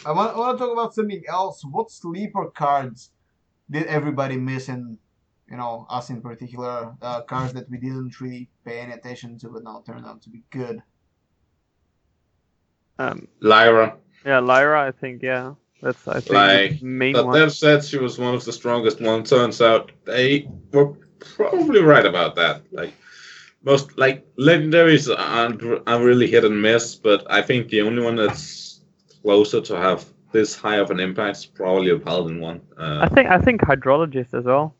I want, I want to talk about something else. What sleeper cards did everybody miss, and you know us in particular, uh, cards that we didn't really pay any attention to, but now turned out to be good. Um, Lyra, yeah, Lyra, I think, yeah, that's I think Like, the main but one. Dev said she was one of the strongest ones. Turns out they were probably right about that. Like most, like legendaries aren't are really hit and miss, but I think the only one that's closer to have this high of an impact is probably a paladin one. I Uh, think I think hydrologist as well.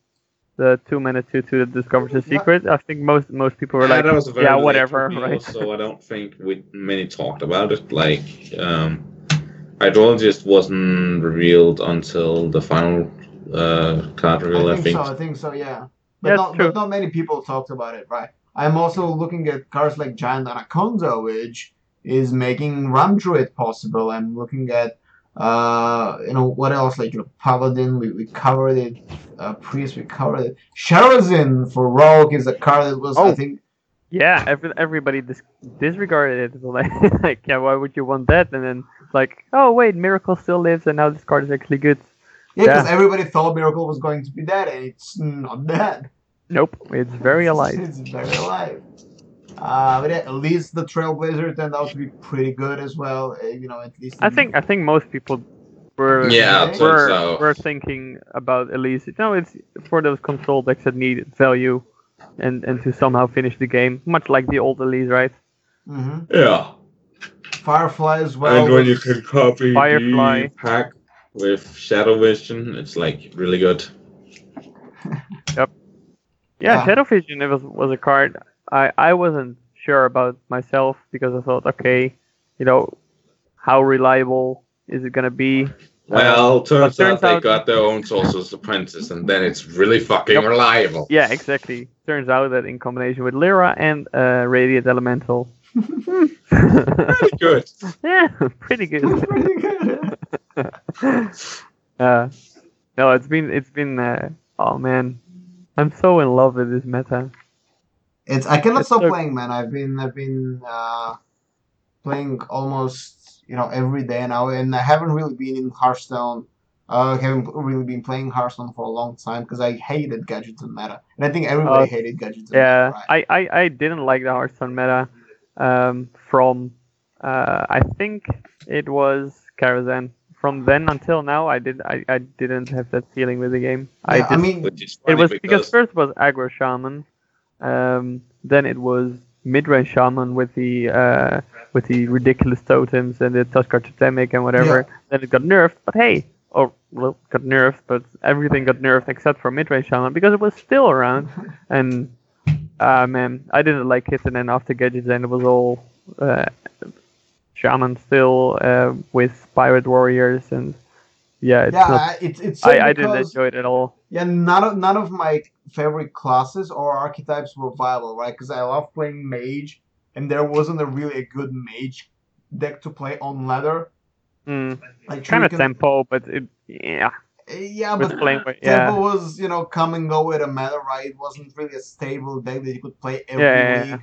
The two minute two two that discovers the secret. I think most most people were yeah, like, that was very yeah, whatever, right? So I don't think we many talked about it. Like, um, hydrologist wasn't revealed until the final uh, card reveal. I I think, think. so. I think so. Yeah, but Yeah, not true. but not many people talked about it, right? I'm also looking at cards like Giant Anaconda, which is making Ramp Druid possible. I'm looking at uh you know what else like you know Paladin we, we covered it uh Priest we covered it Sherazin for Rogue is a card that was I Oh. think Yeah, every, everybody dis- disregarded it. Like, like, yeah, why would you want that? And then like, oh wait, Miracle still lives, and now this card is actually good. yeah because Yeah. everybody thought Miracle was going to be dead and it's not dead Nope, it's very alive. It's very alive. Uh, but yeah, at least the Trailblazer turned out to be pretty good as well. uh, You know, at least. I think I think most people were Yeah, were, out. were thinking about Elise. No, it's for those control decks that need value, and and to somehow finish the game, much like the old Elise, right? Mm-hmm. Yeah. Firefly as well. and when you can copy Firefly. the pack with Shadow Vision, it's like really good. Yeah, Yeah. Shadow Vision it was was a card I I wasn't sure about myself because I thought, okay, you know, how reliable is it gonna be? Well, turns, turns out they got their own Sorcerer's Apprentice, and then it's really fucking Yep. reliable. Yeah, exactly. Turns out that in combination with Lyra and uh, Radiant Elemental. Pretty good. yeah, pretty good. pretty good. uh, no, it's been it's been. Uh, oh man, I'm so in love with this meta. It's I cannot It's stop so- playing, man. I've been I've been uh, playing almost you know every day now, and I haven't really been in Hearthstone. Uh, haven't really been playing Hearthstone for a long time because I hated Gadgetzan meta, and I think everybody Uh, hated gadgets. And Yeah, meta, right? I, I, I didn't like the Hearthstone meta um, from uh, I think it was Karazhan. From then until now, I did I, I didn't have that feeling with the game. I Yeah, I just mean, It was because, because first was aggro shaman, um, then it was mid-range shaman with the uh, with the ridiculous totems and the Tuskarr Totemic and whatever. Then it got nerfed, but hey, or well, got nerfed, but everything got nerfed except for mid-range shaman because it was still around. and uh, man, I didn't like it. And then after gadgets, then it was all uh, shaman still uh, with pirate warriors and yeah, it's yeah, not. I- it's it's so I, I didn't enjoy it at all. Yeah, none of none of my favorite classes or archetypes were viable, right? Because I love playing mage, and there wasn't a really a good mage deck to play on ladder. Mm. Like kind of Shuriken- tempo, but it, yeah, Uh, Yeah, but playing Tempo yeah, was, you know, come and go with a meta, right? It wasn't really a stable deck that you could play every yeah, yeah. week.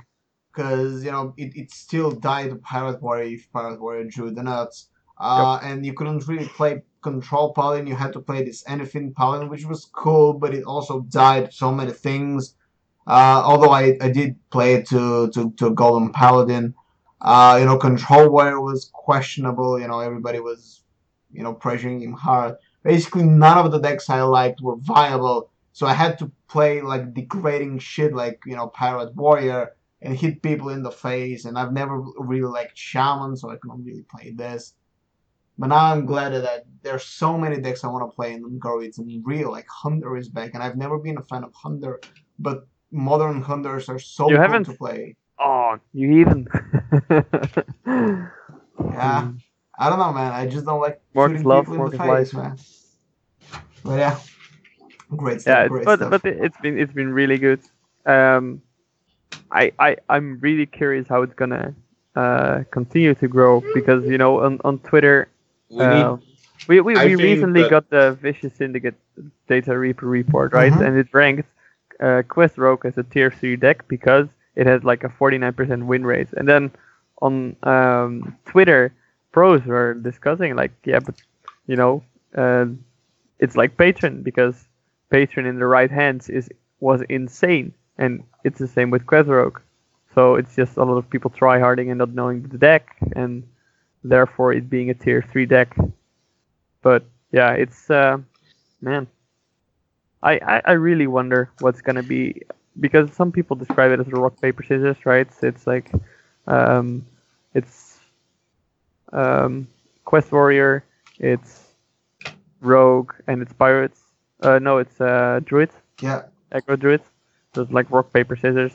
Because, you know, it, it still died to Pirate Warrior if Pirate Warrior drew the nuts. Uh, And you couldn't really play Control Paladin. You had to play this Anything Paladin, which was cool, but it also died so many things. Uh, although I, I did play it to, to, to Golden Paladin. Uh, you know, Control Warrior was questionable. You know, everybody was, you know, pressuring him hard. Basically, none of the decks I liked were viable. So I had to play like degrading shit like, you know, Pirate Warrior and hit people in the face. And I've never really liked Shaman, so I couldn't really play this. But now I'm glad that there's so many decks I want to play in Un'Goro. It's real. Like Hunter is back, and I've never been a fan of Hunter, but modern Hunters are so You cool haven't- to play. Oh, you even. Yeah, I don't know, man. I just don't like Mark shooting love, people in the face, life. man. But yeah, great stuff. yeah, it's, great but stuff. but it- it's been it's been really good. Um, I I I'm really curious how it's gonna uh continue to grow because you know on on Twitter We uh, we we, we recently that- got the Vicious Syndicate Data Reaper report right, Mhm. and it ranked uh, Quest Rogue as a tier three deck because it has like a 49% win rate, and then on um, Twitter, pros were discussing like, yeah, but you know, uh, it's like Patron because Patron in the right hands is was insane, and it's the same with Quest Rogue. So it's just a lot of people try tryharding and not knowing the deck, and therefore it being a tier three deck. But yeah, it's uh, man, I, I I really wonder what's gonna be because some people describe it as a rock paper scissors, right? So It's like um, it's um, Quest Warrior, it's Rogue, and it's Pirates. Uh, no, it's uh, Druid, yeah, Echo Druid. So it's like rock paper scissors,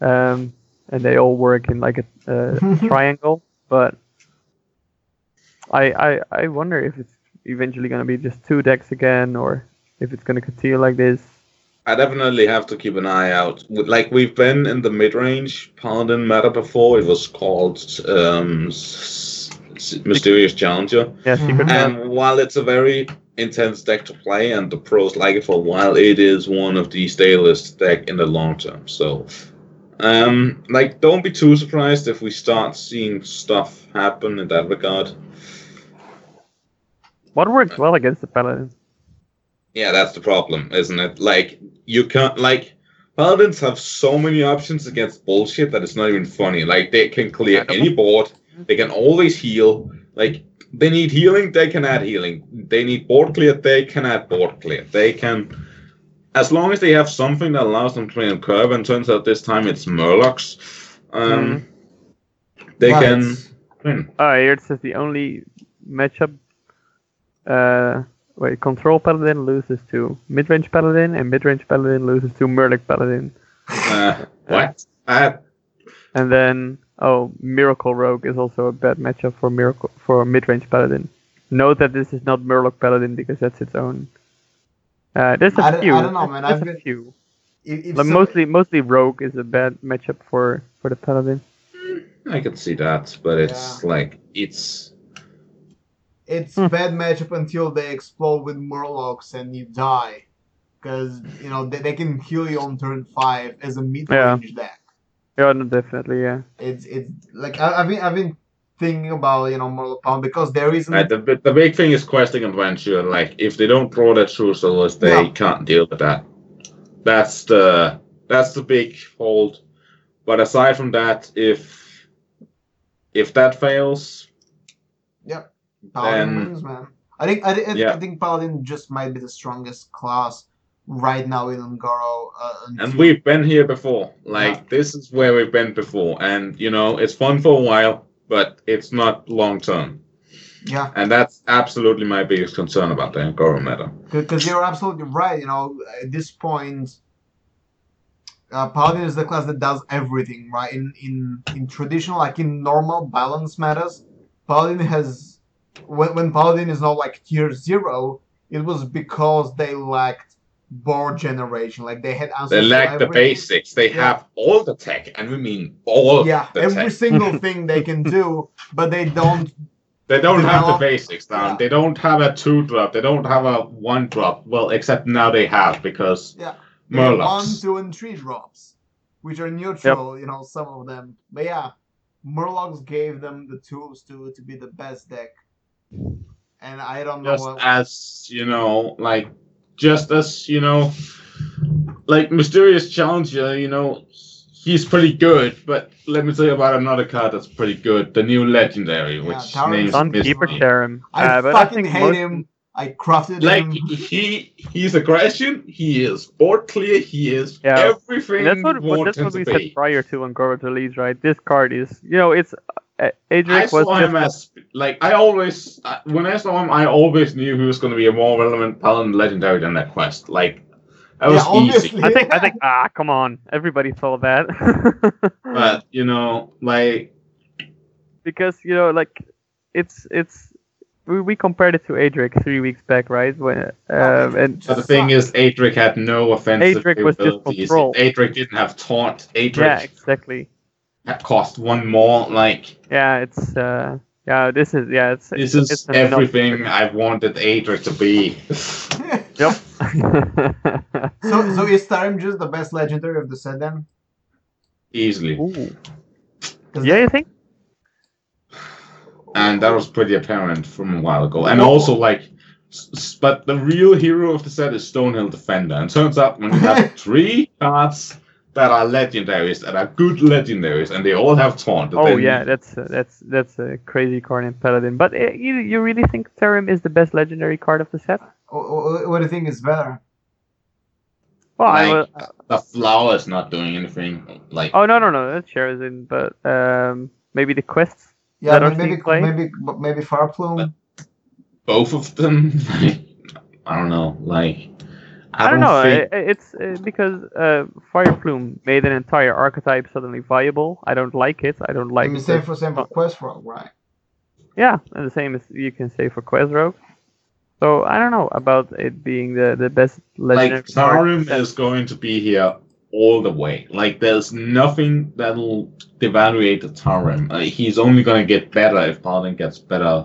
um, and they all work in like a, a triangle. But I, I I wonder if it's eventually gonna be just two decks again, or if it's gonna continue like this. I definitely have to keep an eye out. Like we've been in the mid-range paladin meta before. It was called um, S- S- Mysterious Challenger. Yeah, Secret Mhm. And while it's a very intense deck to play, and the pros like it for a while, it is one of the stalest deck in the long term. So, um, like, don't be too surprised if we start seeing stuff happen in that regard. What works well against the Paladin? Yeah, that's the problem, isn't it? Like, you can't like. Paladins have so many options against bullshit that it's not even funny. Like they can clear any board, they can always heal. Like they need healing, they can add healing. They need board clear, they can add board clear. They can, as long as they have something that allows them to play on curve. And turns out this time it's Murlocs. Um, They Right. can win. Here it says the only matchup. Uh, wait, control paladin loses to mid-range paladin, and mid-range paladin loses to Murloc paladin. Uh, what? Uh, And then, oh, miracle rogue is also a bad matchup for miracle for mid-range paladin. Note that this is not Murloc paladin because that's its own. Uh, there's a I few. I don't know, man. There's I've a been- few. If- if Like some- mostly, mostly rogue is a bad matchup for for the paladin. I can see that, but it's like it's it's Hmm. bad matchup until they explode with Murlocs and you die. Because, you know, they, they can kill you on turn 5 as a mid range deck. Yeah, no, definitely, yeah. It's it's like I, I've been I've been thinking about you know Murloc Pound because there isn't Right, the, the big thing is questing adventure. Like, if they don't draw that true souls, they Yeah. can't deal with that. That's the that's the big hold. But aside from that, if if that fails, Paladin then- wins, man. I think I, think Yeah. I think Paladin just might be the strongest class right now in Un'Goro. Uh, and we've been here before. Like, Yeah. this is where we've been before, and you know, it's fun for a while, but it's not long term. yeah, And that's absolutely my biggest concern about the Un'Goro meta. because you're absolutely right. You know, at this point, uh, Paladin is the class that does everything right. In in in traditional, like in normal balance matters, Paladin has when when Paladin is not like tier zero, it was because they lacked board generation. Like they had answers They to lack the basics. They Yeah. have all the tech, and we mean all Yeah, the every tech. single thing they can do, but they don't. They don't have the basics down. Yeah. They don't have a two drop. They don't have a one drop. Well, except now they have because Yeah. they have One, two, and three drops, which are neutral. You know, some of them. But yeah, Murlocs gave them the tools to to be the best deck. And I don't know Just what. as you know, like just as you know, like mysterious challenger. You know, he's pretty good. But let me tell you about another card that's pretty good. The new legendary, which Tarim names is Sunkeeper Misty. I Uh, but I fucking think hate most- him. I crafted Like him. he, he's aggression. He is board clear. He is Yeah. everything. That's what, you what that's him what to we be. said prior to when Gorat release, right? This card is, you know, it's I Eadric was saw just him as like I always uh, when I saw him, I always knew he was going to be a more relevant paladin legendary than that quest. Like that was yeah, easy. I think I think ah come on everybody saw that But you know, like because you know like it's it's we, we compared it to Eadric three weeks back right when um, Eadric and but the thing is, Eadric had no offensive Eadric was just control. Eadric didn't have taunt. Eadric yeah exactly had cost one more. Like yeah it's uh yeah this is yeah it's this it's, is it's everything I wanted Eadric to be. yep so, so is Tarim just the best legendary of the set then? Easily, Ooh. 'Cause yeah you think and that was pretty apparent from a while ago. And also, like, s- s- but the real hero of the set is Stonehill Defender. And turns out when you have three cards that are legendaries, that are good legendaries, and they all have taunt. oh then yeah that's uh, that's that's a crazy card in Paladin but uh, you you really think Tarim is the best legendary card of the set Wh- wh- What do you think is better? well I like, will, the flower is not doing anything. Like, oh no no no that's Sherazin but um maybe the quests Yeah, That are maybe play? maybe maybe Fire Plume. both of them, I don't know. Like, I, I don't know. think- i- i- It's uh, because uh, Fire Plume made an entire archetype suddenly viable. I don't like it. I don't like. I mean, it. same for same for Quest Rogue, right? Yeah, and the same as you can say for Quest Rogue. So I don't know about it being the the best legendary. like card. Tarim is going to be here all the way. Like there's nothing that'll devaluate the Tarim. Like, he's only gonna get better if Paladin gets better.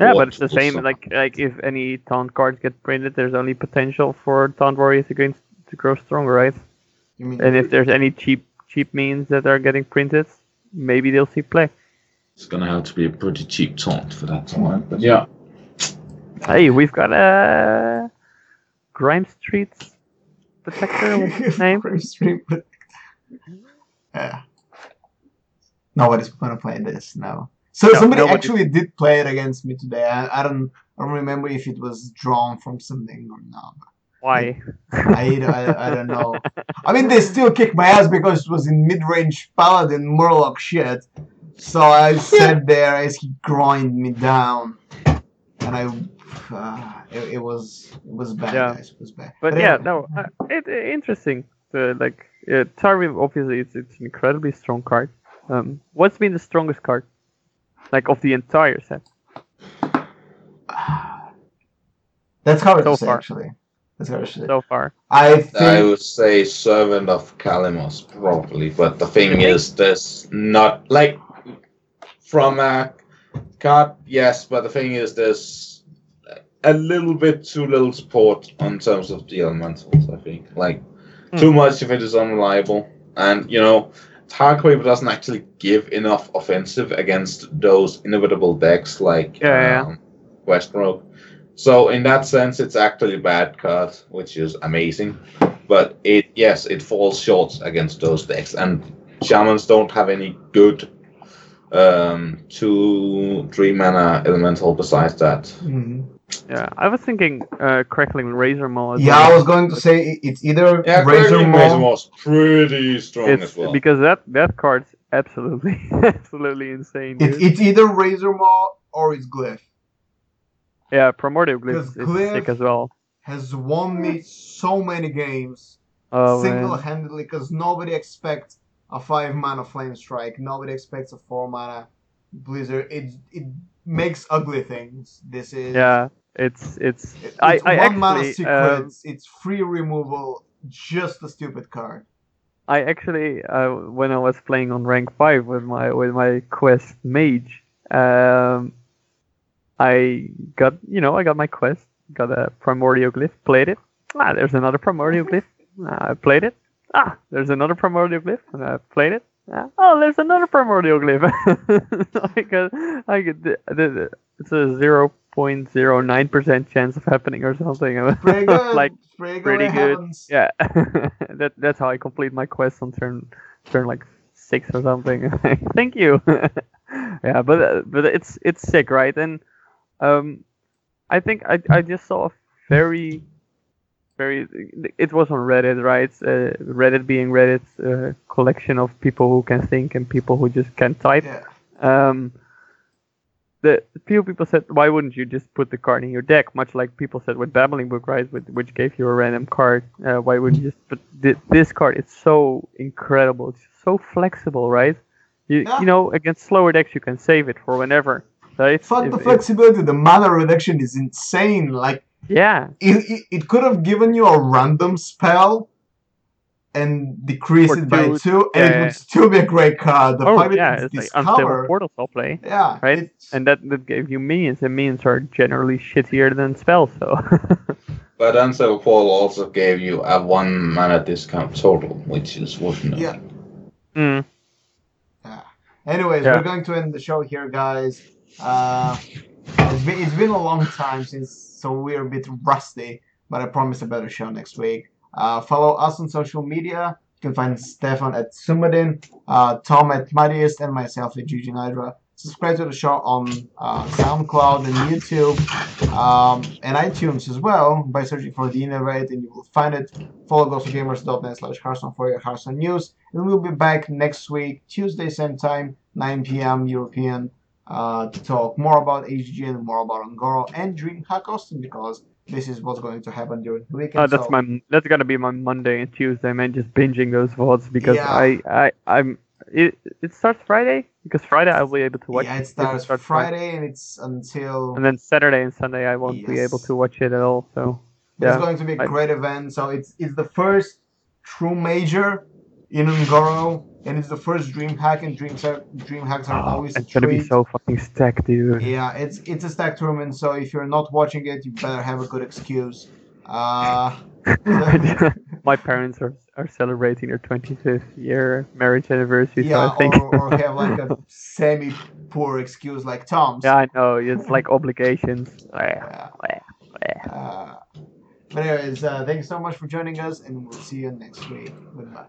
Yeah, war but it's the same. so- Like like if any taunt cards get printed, there's only potential for taunt warriors against to grow stronger, right? You mean And if there's any cheap cheap means that are getting printed, maybe they'll see play. it's gonna have to be a pretty cheap taunt for that to work. But yeah, Hey, we've got a Grime Streets Protector. What's his name? Frame stream, but yeah, nobody's gonna play this now. So No, somebody nobody- actually did play it against me today. I, I don't I don't remember if it was drawn from something or not. Why? I, I, I don't know. I mean, they still kicked my ass because it was in mid-range paladin murloc shit. So I sat there as he grind me down, and I, uh, it, it was it was bad, Yeah. guys. It was bad. But yeah, anyway. no, uh, it, it interesting. Uh, like uh, Tarim, obviously, it's it's an incredibly strong card. Um, what's been the strongest card, like of the entire set? That's hard So to say, far. actually. That's hard to say. so far? I think I would say Servant of Kalimos probably. But the thing is, there's not like from a card, yes. But the thing is, there's a little bit too little support on terms of the elementals. I think like Hmm. too much if it is unreliable, and you know. Tar Creeper doesn't actually give enough offensive against those inevitable decks like Yeah, um. So in that sense, it's actually a bad card, which is amazing. But it yes, it falls short against those decks, and shamans don't have any good um, two three mana elemental besides that. Mhm. Yeah, I was thinking uh, Crackling Razor Maul. Yeah, well. I was going to say it's either Yeah, Razor Razor Maul. was pretty strong It's as well. because that that card's absolutely absolutely insane. It, it's either Razor Maul or it's Glyph. yeah, Primordial Glyph Because is Glyph- sick as well. Has won me so many games Oh single-handedly because nobody expects a five mana flame strike. Nobody expects a four mana blizzard. It it makes ugly things. This is Yeah, it's it's. it- I- it's I one mana actually, secrets. it's free removal. Just a stupid card. I actually, uh, when I was playing on rank five with my with my quest mage, um, I got you know I got my quest, got a primordial glyph, played it. Ah, there's another primordial glyph. Ah, I played it. Ah, there's another primordial glyph, and I played it. Oh, there's another primordial glyph. I got, I get the, the, the, it's a zero point zero nine percent chance of happening or something. Pretty good. like pretty good. pretty good. happens. yeah, that that's how I complete my quest on turn turn like six or something. Thank you. yeah, but uh, but it's it's sick, right? And um, I think I I just saw a very very it was on Reddit, right? Uh, Reddit being Reddit's uh, collection of people who can think and people who just can't type. Yeah. Um, the few people said, why wouldn't you just put the card in your deck? Much like people said with Babbling Book, right? With, which gave you a random card. Uh, why wouldn't you just put thi- this card? It's so incredible. It's so flexible, right? You Yeah. you know against slower decks you can save it for whenever, right? Fuck If- the if- flexibility. The mana reduction is insane. Like yeah, it, it, it could have given you a random spell and decrease For it by two- two, and yeah, it would still be a great card. The oh fact yeah, it's it's like unstable discover, portals play, yeah, right? it's- And that that gave you minions, and minions are generally shittier than spells. So But Unstable Portal also gave you a one mana discount total, which is worth noting. Yeah. Mm. Yeah. Anyways, Yeah. we're going to end the show here, guys. Uh, it's been it's been a long time since, so we're a bit rusty, but I promise a better show next week. Uh, follow us on social media. You can find Stefan at Sumadin, uh, Tom at Mightiest, and myself at Eugene Hydra. Subscribe to the show on uh, SoundCloud and YouTube um, and iTunes as well by searching for The Innervated, and you will find it. Follow GosuGamers.net slash Hearthstone for your Hearthstone news. And we'll be back next week, Tuesday, same time, 9 p.m. European, uh, to talk more about HGG, more about Un'Goro and DreamHack Austin because this is what's going to happen during the weekend. Oh, that's so- my that's gonna be my Monday and Tuesday, man. Just binging those VODs because Yeah. I I I'm it it starts Friday because Friday I'll be able to watch. yeah, it it starts starts Friday and it's until and then Saturday and Sunday I won't be able to watch it at all. So it's yeah, going to be a great event. So it's it's the first true major in Un'Goro, and it's the first DreamHack, and Dream DreamHacks are oh, always it's gonna be so fucking stacked, dude. Yeah, it's it's a stack tournament, so if you're not watching it, you better have a good excuse. Uh, my parents are are celebrating their 25th year marriage anniversary, so yeah, I think. or, or have like a semi poor excuse like Tom's. yeah, I know it's like obligations. Yeah. Uh, but anyways, uh, thanks so much for joining us, and we'll see you next week. Goodbye.